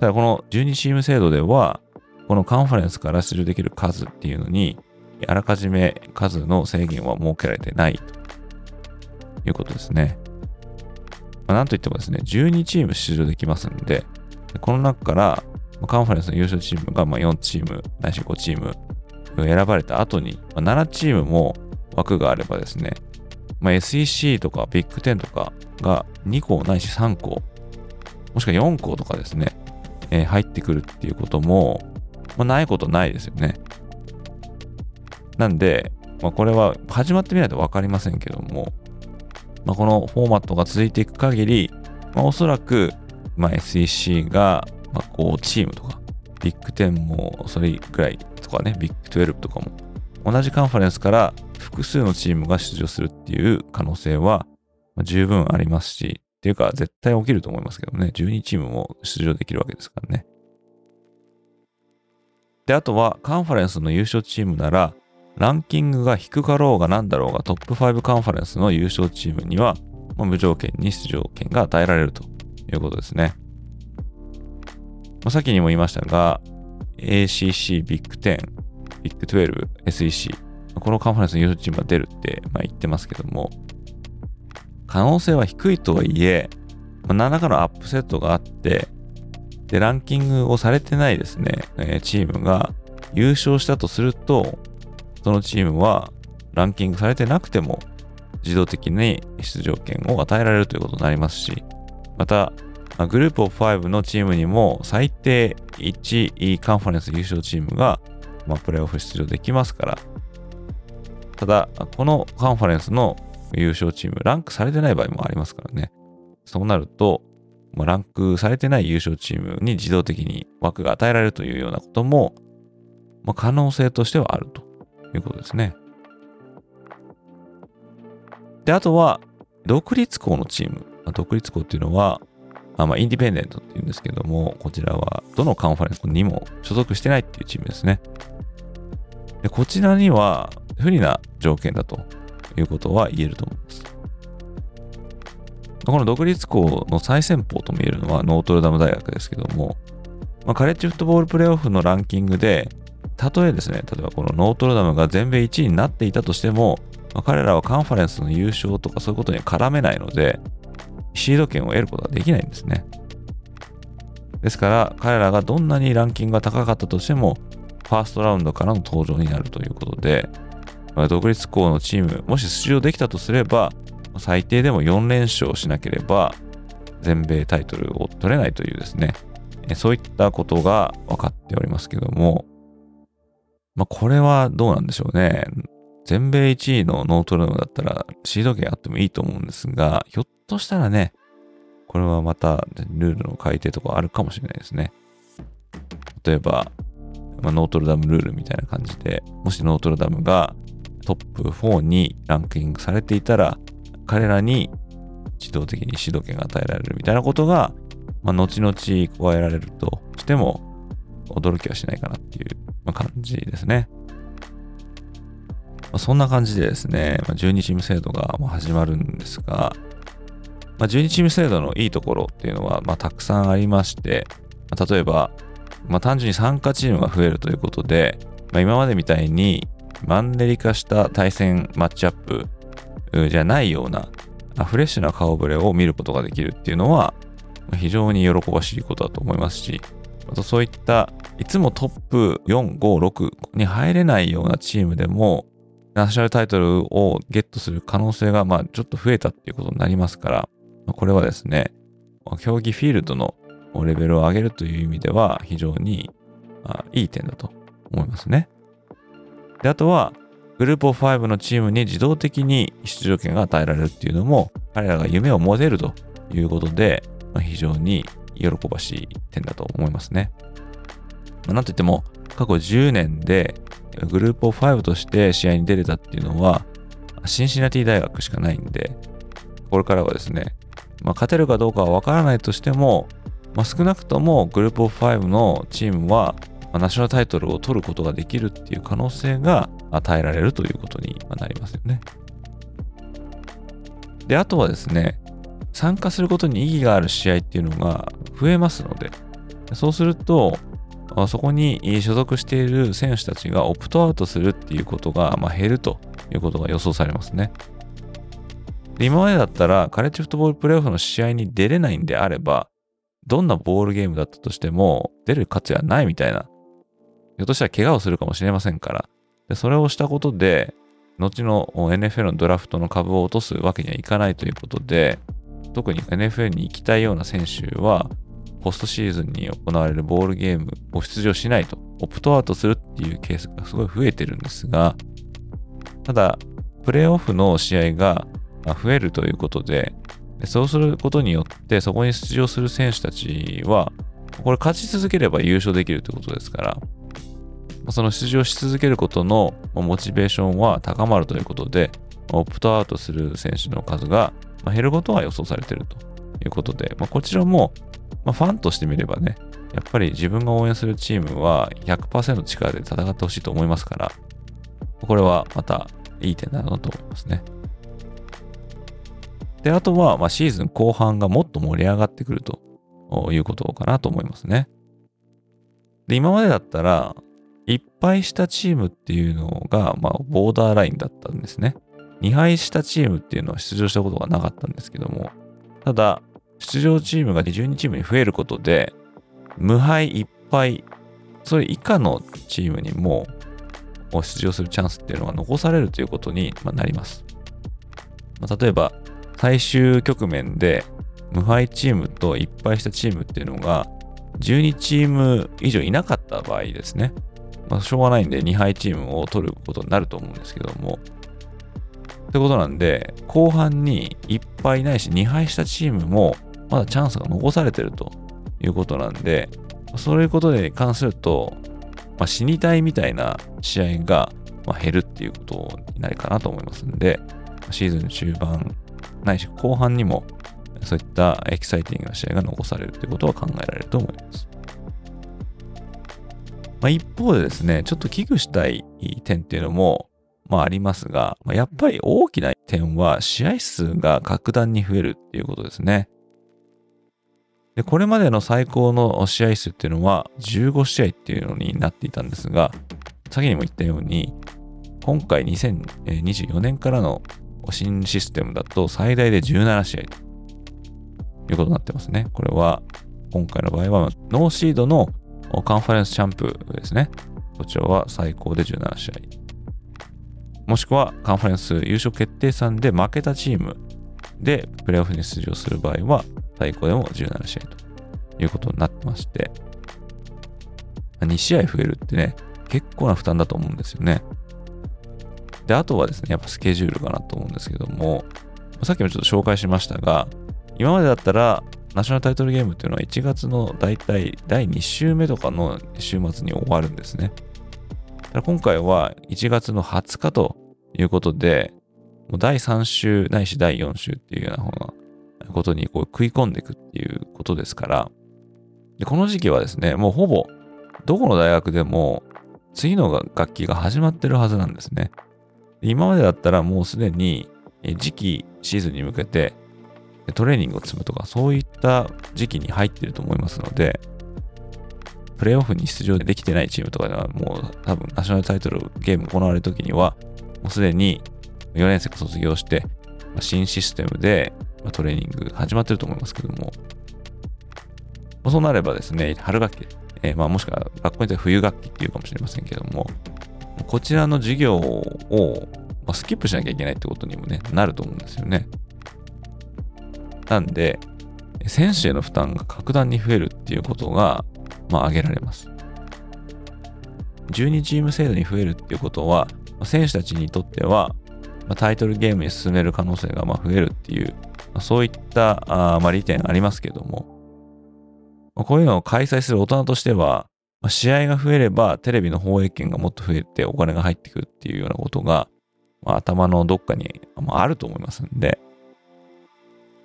ただこの12チーム制度では、このカンファレンスから出場できる数っていうのに、あらかじめ数の制限は設けられてないということですね。まあ、なんといってもですね、12チーム出場できますんで、この中からカンファレンスの優勝チームがま4チーム、ないし5チーム選ばれた後に、ま7チームも枠があればですね、まあ、SEC とかビッグ10とかが2校ないし3校、もしくは4校とかですね、えー、入ってくるっていうことも、まあ、ないことないですよね。なんで、まあ、これは始まってみないと分かりませんけども、まあ、このフォーマットが続いていく限り、まあ、おそらく、まあ、SEC が、まあ、こうチームとか、ビッグ10もそれくらいとかね、ビッグ12とかも、同じカンファレンスから複数のチームが出場するっていう可能性は十分ありますし、っていうか絶対起きると思いますけどね、12チームも出場できるわけですからね。で、あとはカンファレンスの優勝チームなら、ランキングが低かろうがなんだろうがトップ5カンファレンスの優勝チームには、まあ、無条件に出場権が与えられるということですね。まあ、先にも言いましたが、ACC、ビッグ10、ビッグ12、SEC、このカンファレンスの優勝チームが出るって、まあ、言ってますけども、可能性は低いとはいえ、まあ、何らかのアップセットがあって、で、ランキングをされてないですね、えー、チームが優勝したとすると、そのチームはランキングされてなくても自動的に出場権を与えられるということになりますし、また、グループオブ5のチームにも最低1位カンファレンス優勝チームが、まあ、プレーオフ出場できますから、ただ、このカンファレンスの優勝チーム、ランクされてない場合もありますからね。そうなると、まあ、ランクされてない優勝チームに自動的に枠が与えられるというようなことも、まあ、可能性としてはあるということですね。で、あとは、独立校のチーム。独立校っていうのは、あまあ、インディペンデントっていうんですけども、こちらはどのカンファレンスにも所属してないっていうチームですね。でこちらには不利な条件だということは言えると思います。この独立校の最先鋒とも言えるのはノートルダム大学ですけども、まあ、カレッジフットボールプレーオフのランキングで、たとえですね、例えばこのノートルダムが全米1位になっていたとしても、まあ、彼らはカンファレンスの優勝とかそういうことには絡めないので、シード権を得ることができないんですね。ですから、彼らがどんなにランキングが高かったとしても、ファーストラウンドからの登場になるということで、まあ、独立校のチーム、もし出場できたとすれば、最低でも4連勝しなければ、全米タイトルを取れないというですね、そういったことが分かっておりますけども、まあ、これはどうなんでしょうね。全米1位のノートルダムだったらシード権あってもいいと思うんですが、ひょっとしたらね、これはまたルールの改定とかあるかもしれないですね。例えば、まあ、ノートルダムルールみたいな感じで、もしノートルダムがトップ4にランキングされていたら、彼らに自動的に指導権が与えられるみたいなことが、まあ、後々加えられるとしても驚きはしないかなっていう感じですね。まあ、そんな感じでですね、まあ、12チーム制度が始まるんですが、まあ、12チーム制度のいいところっていうのは、ま、たくさんありまして、ま、例えば、ま、単純に参加チームが増えるということで、ま、今までみたいにマンネリ化した対戦マッチアップじゃないようなフレッシュな顔ぶれを見ることができるっていうのは非常に喜ばしいことだと思いますし、またそういったいつもトップ4、5、6に入れないようなチームでもナショナルタイトルをゲットする可能性がまあちょっと増えたっていうことになりますから、これはですね、競技フィールドのレベルを上げるという意味では非常にいい点だと思いますね。で、あとは、グループ5のチームに自動的に出場権が与えられるっていうのも、彼らが夢を持てるということで、まあ、非常に喜ばしい点だと思いますね。まあ、なんといっても、過去10年でグループ5として試合に出れたっていうのは、シンシナティ大学しかないんで、これからはですね、まあ、勝てるかどうかはわからないとしても、まあ、少なくともグループ5のチームはまナショナルタイトルを取ることができるっていう可能性が与えられるということになりますよね。で、あとはですね、参加することに意義がある試合っていうのが増えますので、そうすると、そこに所属している選手たちがオプトアウトするっていうことが、ま減るということが予想されますね。今までだったらカレッジフットボールプレーオフの試合に出れないんであれば、どんなボールゲームだったとしても出る価値はないみたいなひょっとしたら怪我をするかもしれませんから。でそれをしたことで、後の NFL のドラフトの株を落とすわけにはいかないということで、特に NFL に行きたいような選手は、ポストシーズンに行われるボールゲームを出場しないと、オプトアウトするっていうケースがすごい増えてるんですが、ただ、プレーオフの試合が増えるということで、そうすることによってそこに出場する選手たちは、これ勝ち続ければ優勝できるということですから、その出場し続けることのモチベーションは高まるということで、オプトアウトする選手の数がま減ることは予想されているということで、まあ、こちらも、まあ、ファンとしてみればね、やっぱり自分が応援するチームは100%力で戦ってほしいと思いますから、これはまたいい点だなと思いますね。で、あとは、ま、シーズン後半がもっと盛り上がってくるということかなと思いますね。で、今までだったら、1敗したチームっていうのが、まあ、ボーダーラインだったんですね。2敗したチームっていうのは出場したことがなかったんですけども、ただ、出場チームが12チームに増えることで、無敗1敗、それ以下のチームにも出場するチャンスっていうのが残されるということになります。ま、例えば、最終局面で無敗チームと1敗したチームっていうのが12チーム以上いなかった場合ですね。まあ、しょうがないんで2敗チームを取ることになると思うんですけども。ってことなんで、後半に1敗ないし2敗したチームもまだチャンスが残されてるということなんで、そういうことに関すると、まあ、死にたいみたいな試合がまあ減るっていうことになるかなと思いますんで、シーズン中盤ないし後半にもそういったエキサイティングな試合が残されるということは考えられると思います。まあ、一方でですね、ちょっと危惧したい点っていうのも、まあありますが、ま、やっぱり大きな点は試合数が格段に増えるっていうことですね。で、これまでの最高の試合数っていうのは15試合っていうのになっていたんですが、先にも言ったように、今回2024年からの新システムだと最大で17試合ということになってますね。これは今回の場合はノーシードのカンファレンスチャンプですね。こちらは最高で17試合。もしくはカンファレンス優勝決定戦で負けたチームでプレーオフに出場する場合は最高でも17試合ということになってまして、2試合増えるってね、結構な負担だと思うんですよね。で、あとはですね、やっぱスケジュールかなと思うんですけども、さっきもちょっと紹介しましたが、今までだったらナショナルタイトルゲームっていうのは1月の大体第2週目とかの週末に終わるんですね。今回は1月の20日ということで、もう第3週ないし第4週っていうような方なことにこう食い込んでいくっていうことですから、でこの時期はですね、もうほぼどこの大学でも次の楽器が始まってるはずなんですね。今までだったらもうすでに次期シーズンに向けてトレーニングを積むとかそういった時期に入ってると思いますので、プレイオフに出場できてないチームとかではもう多分ナショナルタイトルゲーム行われる時にはもうすでに4年生が卒業して新システムでトレーニング始まってると思いますけども、そうなればですね、春学期、えー、まあもしくは学校によって冬学期っていうかもしれませんけども、こちらの授業をスキップしなきゃいけないってことにもね、なると思うんですよね。なんで、選手への負担が格段に増えるっていうことが、まあ、挙げられます。12チーム制度に増えるっていうことは、選手たちにとっては、タイトルゲームに進める可能性がま増えるっていう、そういったあま利点ありますけども、こういうのを開催する大人としては、試合が増えればテレビの放映権がもっと増えてお金が入ってくるっていうようなことが、ま、頭のどっかにあると思いますんで、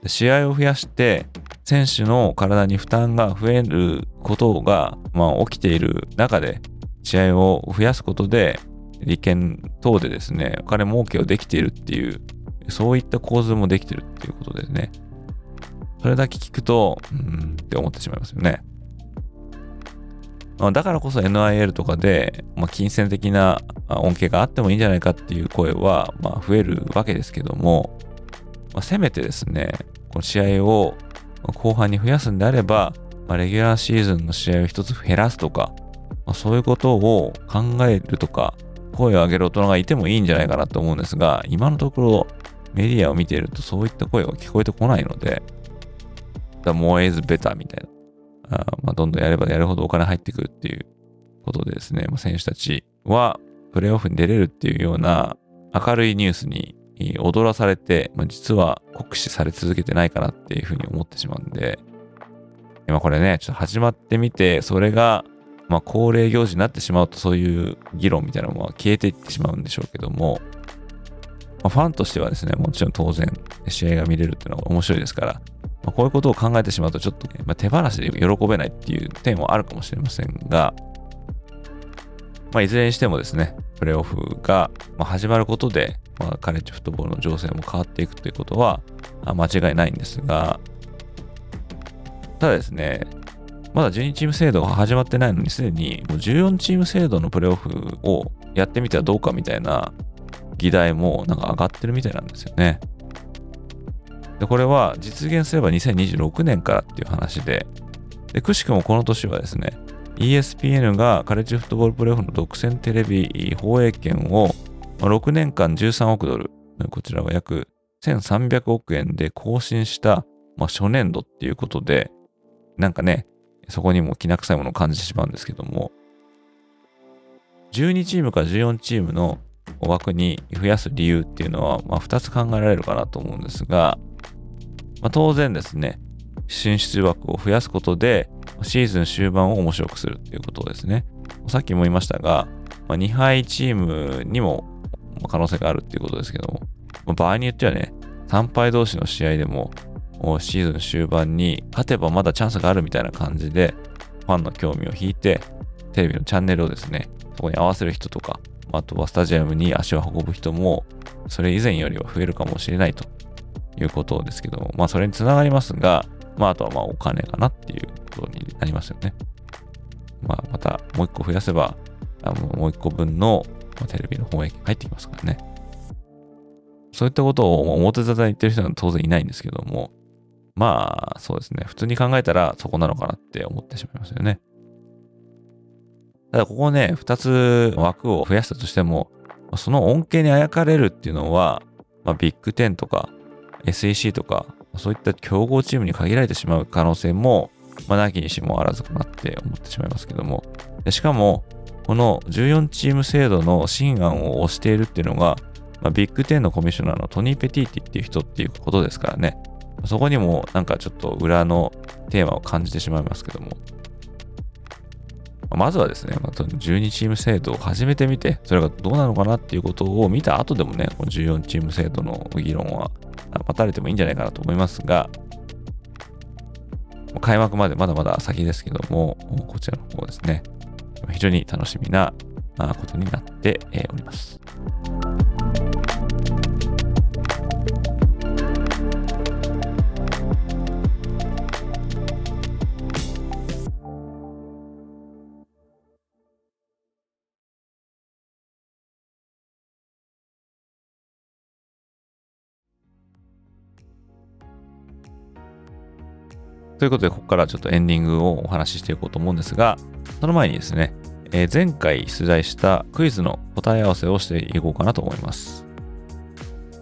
試合を増やして選手の体に負担が増えることが、まあ、起きている中で試合を増やすことで利権等でですね、お金儲けをできているっていう、そういった構図もできてるっていうことですね。それだけ聞くと、うんって思ってしまいますよね。だからこそ NIL とかで、まあ、金銭的な恩恵があってもいいんじゃないかっていう声は、まあ、増えるわけですけども、まあ、せめてですね、この試合を後半に増やすんであれば、まあ、レギュラーシーズンの試合を一つ減らすとか、まあ、そういうことを考えるとか、声を上げる大人がいてもいいんじゃないかなと思うんですが、今のところメディアを見ているとそういった声が聞こえてこないので、The more is better みたいな。あまあ、どんどんやればやるほどお金入ってくるっていうことでですね、まあ、選手たちはプレーオフに出れるっていうような明るいニュースに踊らされて、まあ、実は酷使され続けてないかなっていうふうに思ってしまうんで、今これね、ちょっと始まってみて、それが、まあ、恒例行事になってしまうと、そういう議論みたいなものは消えていってしまうんでしょうけども、まあ、ファンとしてはですね、もちろん当然、試合が見れるっていうのは面白いですから、まあ、こういうことを考えてしまうと、ちょっと、ね、まあ、手放しで喜べないっていう点はあるかもしれませんが、まあ、いずれにしてもですね、プレーオフが始まることで、まあ、カレッジフットボールの情勢も変わっていくということは間違いないんですが、ただですね、まだ12チーム制度が始まってないのに、すでにもう14チーム制度のプレーオフをやってみてはどうかみたいな議題もなんか上がってるみたいなんですよね。で、これは実現すれば2026年からっていう話で、で、くしくもこの年はですね、ESPN がカレッジフットボールプレーオフの独占テレビ放映権を6年間13億ドル、こちらは約1300億円で更新した、まあ、初年度っていうことで、なんかね、そこにもきな臭いものを感じてしまうんですけども、12チームか14チームの枠に増やす理由っていうのは、まあ、2つ考えられるかなと思うんですが、まあ、当然ですね、進出枠を増やすことで、シーズン終盤を面白くするっていうことですね。さっきも言いましたが、まあ、2敗チームにも可能性があるっていうことですけども、場合によってはね、3敗同士の試合でも、シーズン終盤に勝てばまだチャンスがあるみたいな感じで、ファンの興味を引いて、テレビのチャンネルをですね、そこに合わせる人とか、あとはスタジアムに足を運ぶ人も、それ以前よりは増えるかもしれないということですけども、まあそれにつながりますが、まああとはまあお金かなっていうことになりますよね。まあまたもう一個増やせば、あのもう一個分のテレビの放映権入ってきますからね。そういったことを表沙汰に言ってる人は当然いないんですけども、まあそうですね。普通に考えたらそこなのかなって思ってしまいますよね。ただここね、二つ枠を増やしたとしても、その恩恵にあやかれるっていうのは、まあ、ビッグ10とか SEC とか、そういった競合チームに限られてしまう可能性も、まあ、なきにしもあらずかなって思ってしまいますけども。でしかも、この14チーム制度の新案を推しているっていうのが、まあ、ビッグ10のコミッショナーのトニー・ペティティっていう人っていうことですからね。そこにもなんかちょっと裏のテーマを感じてしまいますけども。まずはですね、まあ、12チーム制度を始めてみて、それがどうなのかなっていうことを見た後でもね、この14チーム制度の議論は待たれてもいいんじゃないかなと思いますが、開幕までまだまだ先ですけども、こちらの方ですね、非常に楽しみなことになっております。ということで、ここからちょっとエンディングをお話ししていこうと思うんですが、その前にですね、えー、前回出題したクイズの答え合わせをしていこうかなと思います。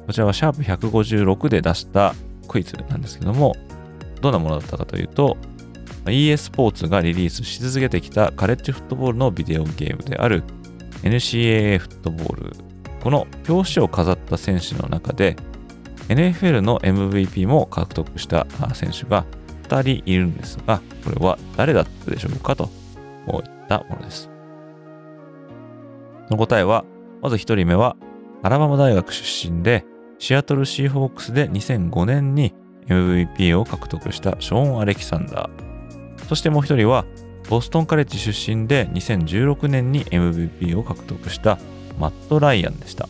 こちらはシャープ156で出したクイズなんですけども、どんなものだったかというと、EA スポーツがリリースし続けてきたカレッジフットボールのビデオゲームである NCAA フットボール。この表紙を飾った選手の中で NFL の MVP も獲得した選手が2人いるんですが、これは誰だったでしょうかとこういったものです。その答えは、まず1人目は、アラバマ大学出身で、シアトルシーホークスで2005年に MVP を獲得したショーン・アレキサンダー。そしてもう1人は、ボストンカレッジ出身で2016年に MVP を獲得したマット・ライアンでした。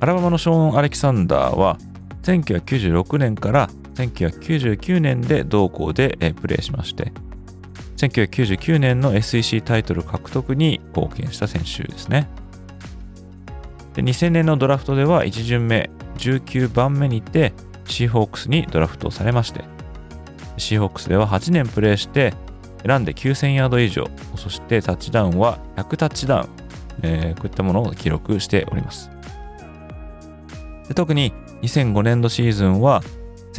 アラバマのショーン・アレキサンダーは1996年から1999年で同校でプレーしまして、1999年の SEC タイトル獲得に貢献した選手ですね。で2000年のドラフトでは1巡目19番目にてシーホークスにドラフトされまして、シーホークスでは8年プレーして選んで9000ヤード以上、そしてタッチダウンは100タッチダウン、えー、こういったものを記録しております。で特に2005年度シーズンは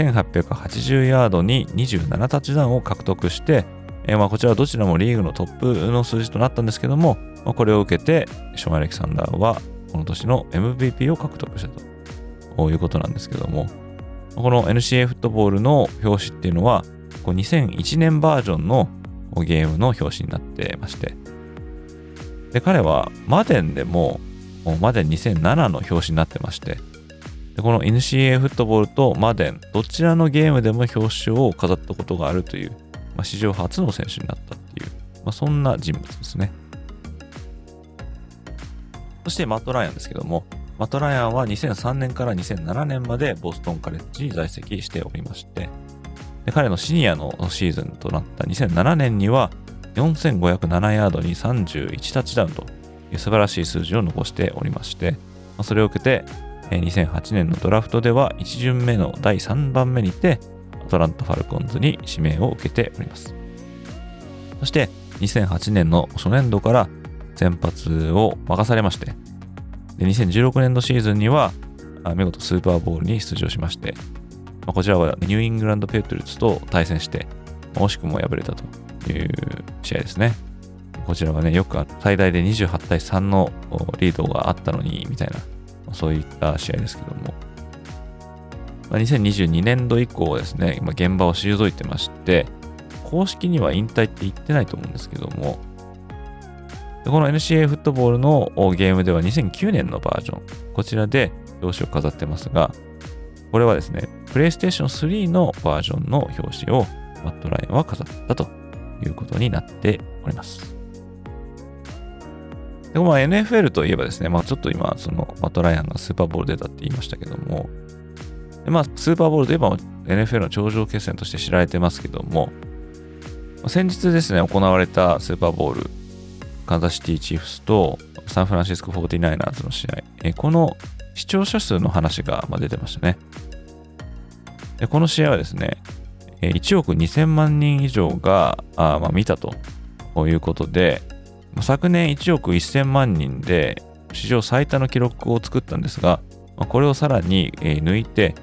1880ヤードに27タッチダウンを獲得して、えー、まあこちらどちらもリーグのトップの数字となったんですけども、まあ、これを受けてショーン・アレキサンダーはこの年の MVP を獲得したということなんですけども、この NCA フットボールの表紙っていうのは、こう2001年バージョンのゲームの表紙になってまして、で彼はマデンでもマデン2007の表紙になってまして、でこの NCA フットボールとマデン、どちらのゲームでも表彰を飾ったことがあるという、まあ、史上初の選手になったっていう、まあ、そんな人物ですね。そしてマット・ライアンですけども、マット・ライアンは2003年から2007年までボストンカレッジに在籍しておりまして、で彼のシニアのシーズンとなった2007年には4507ヤードに31タッチダウンという素晴らしい数字を残しておりまして、ま、それを受けて2008年のドラフトでは1巡目の第3番目にてアトランタ・ファルコンズに指名を受けております。そして2008年の初年度から先発を任されまして、で2016年度シーズンには見事スーパーボールに出場しまして、まあ、こちらはニューイングランド・ペトルツと対戦して、惜しくも敗れたという試合ですね。こちらはね、よく最大で28対3のリードがあったのに、みたいなそういった試合ですけども、まあ、2022年度以降ですね、今現場を退いてまして、公式には引退って言ってないと思うんですけども、この NCA フットボールのゲームでは2009年のバージョン、こちらで表紙を飾ってますが、これはですね、PlayStation 3のバージョンの表紙をマットラインは飾ったということになっております。でまあ NFL といえばですね、まあ、ちょっと今、そのマト・ライアンがスーパーボール出たって言いましたけども、でまあ、スーパーボールといえば NFL の頂上決戦として知られてますけども、先日ですね、行われたスーパーボール、カンザシティ・チーフスとサンフランシスコ 49ers の試合、えこの視聴者数の話が出てましたね。でこの試合はですね、1億2000万人以上があ、まあ、見たということで、昨年1億1000万人で史上最多の記録を作ったんですが、これをさらに抜いて、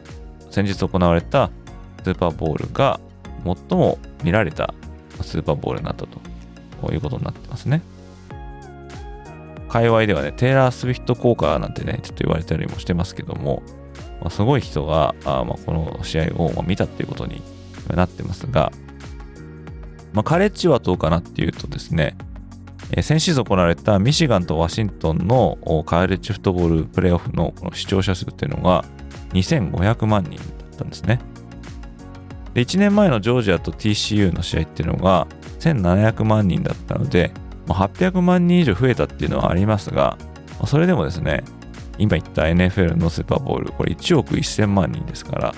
先日行われたスーパーボールが最も見られたスーパーボールになったということになってますね。界隈ではね、テイラー・スウィフト効果なんてね、ちょっと言われたりもしてますけども、まあ、すごい人があ、まあ、この試合を見たっていうことになってますが、まあ、カレッジはどうかなっていうとですね、え先シーズン行われたミシガンとワシントンのおカレッジフットボールプレーオフのこの視聴者数っていうのが2500万人だったんですね。で、1年前のジョージアと TCU の試合っていうのが1700万人だったので、ま、800万人以上増えたっていうのはありますが、まそれでもですね、今言った NFL のスーパーボール、これ1億1000万人ですか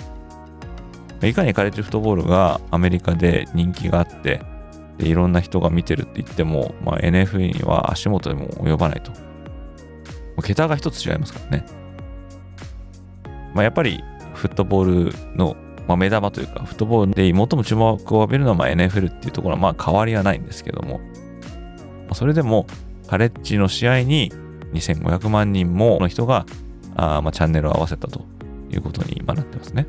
ら、いかにカレッジフットボールがアメリカで人気があって、でいろんな人が見てるって言っても、まあ、NFL には足元でも及ばないと。桁が一つ違いますからね。まあ、やっぱりフットボールの、まあ、目玉というか、フットボールで最も注目を浴びるのはまあ NFL っていうところはまあ変わりはないんですけども、まあそれでもカレッジの試合に2500万人もの人があまあチャンネルを合わせたということに今なってますね。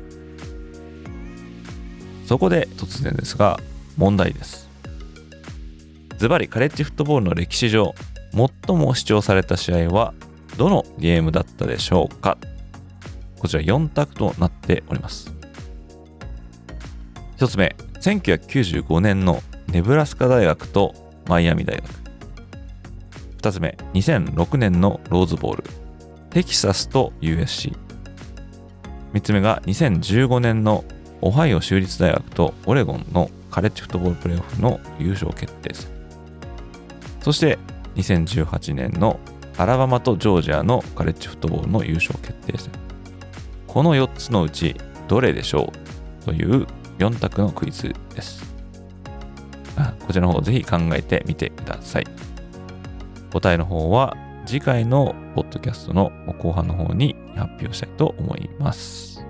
そこで突然ですが問題です。ズバリカレッジフットボールの歴史上最も視聴された試合はどのゲームだったでしょうか？こちら4択となっております。1つ目、1995年のネブラスカ大学とマイアミ大学。2つ目、2006年のローズボール、テキサスと USC。3つ目が2015年のオハイオ州立大学とオレゴンのカレッジフットボールプレーオフの優勝決定戦。そして2018年のアラバマとジョージアのカレッジフットボールの優勝決定戦。この4つのうちどれでしょうという4択のクイズです。あこちらの方ぜひ考えてみてください。答えの方は次回のポッドキャストの後半の方に発表したいと思います。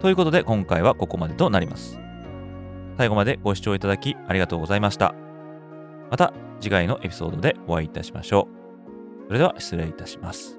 ということで今回はここまでとなります。最後までご視聴いただきありがとうございました。また次回のエピソードでお会いいたしましょう。それでは失礼いたします。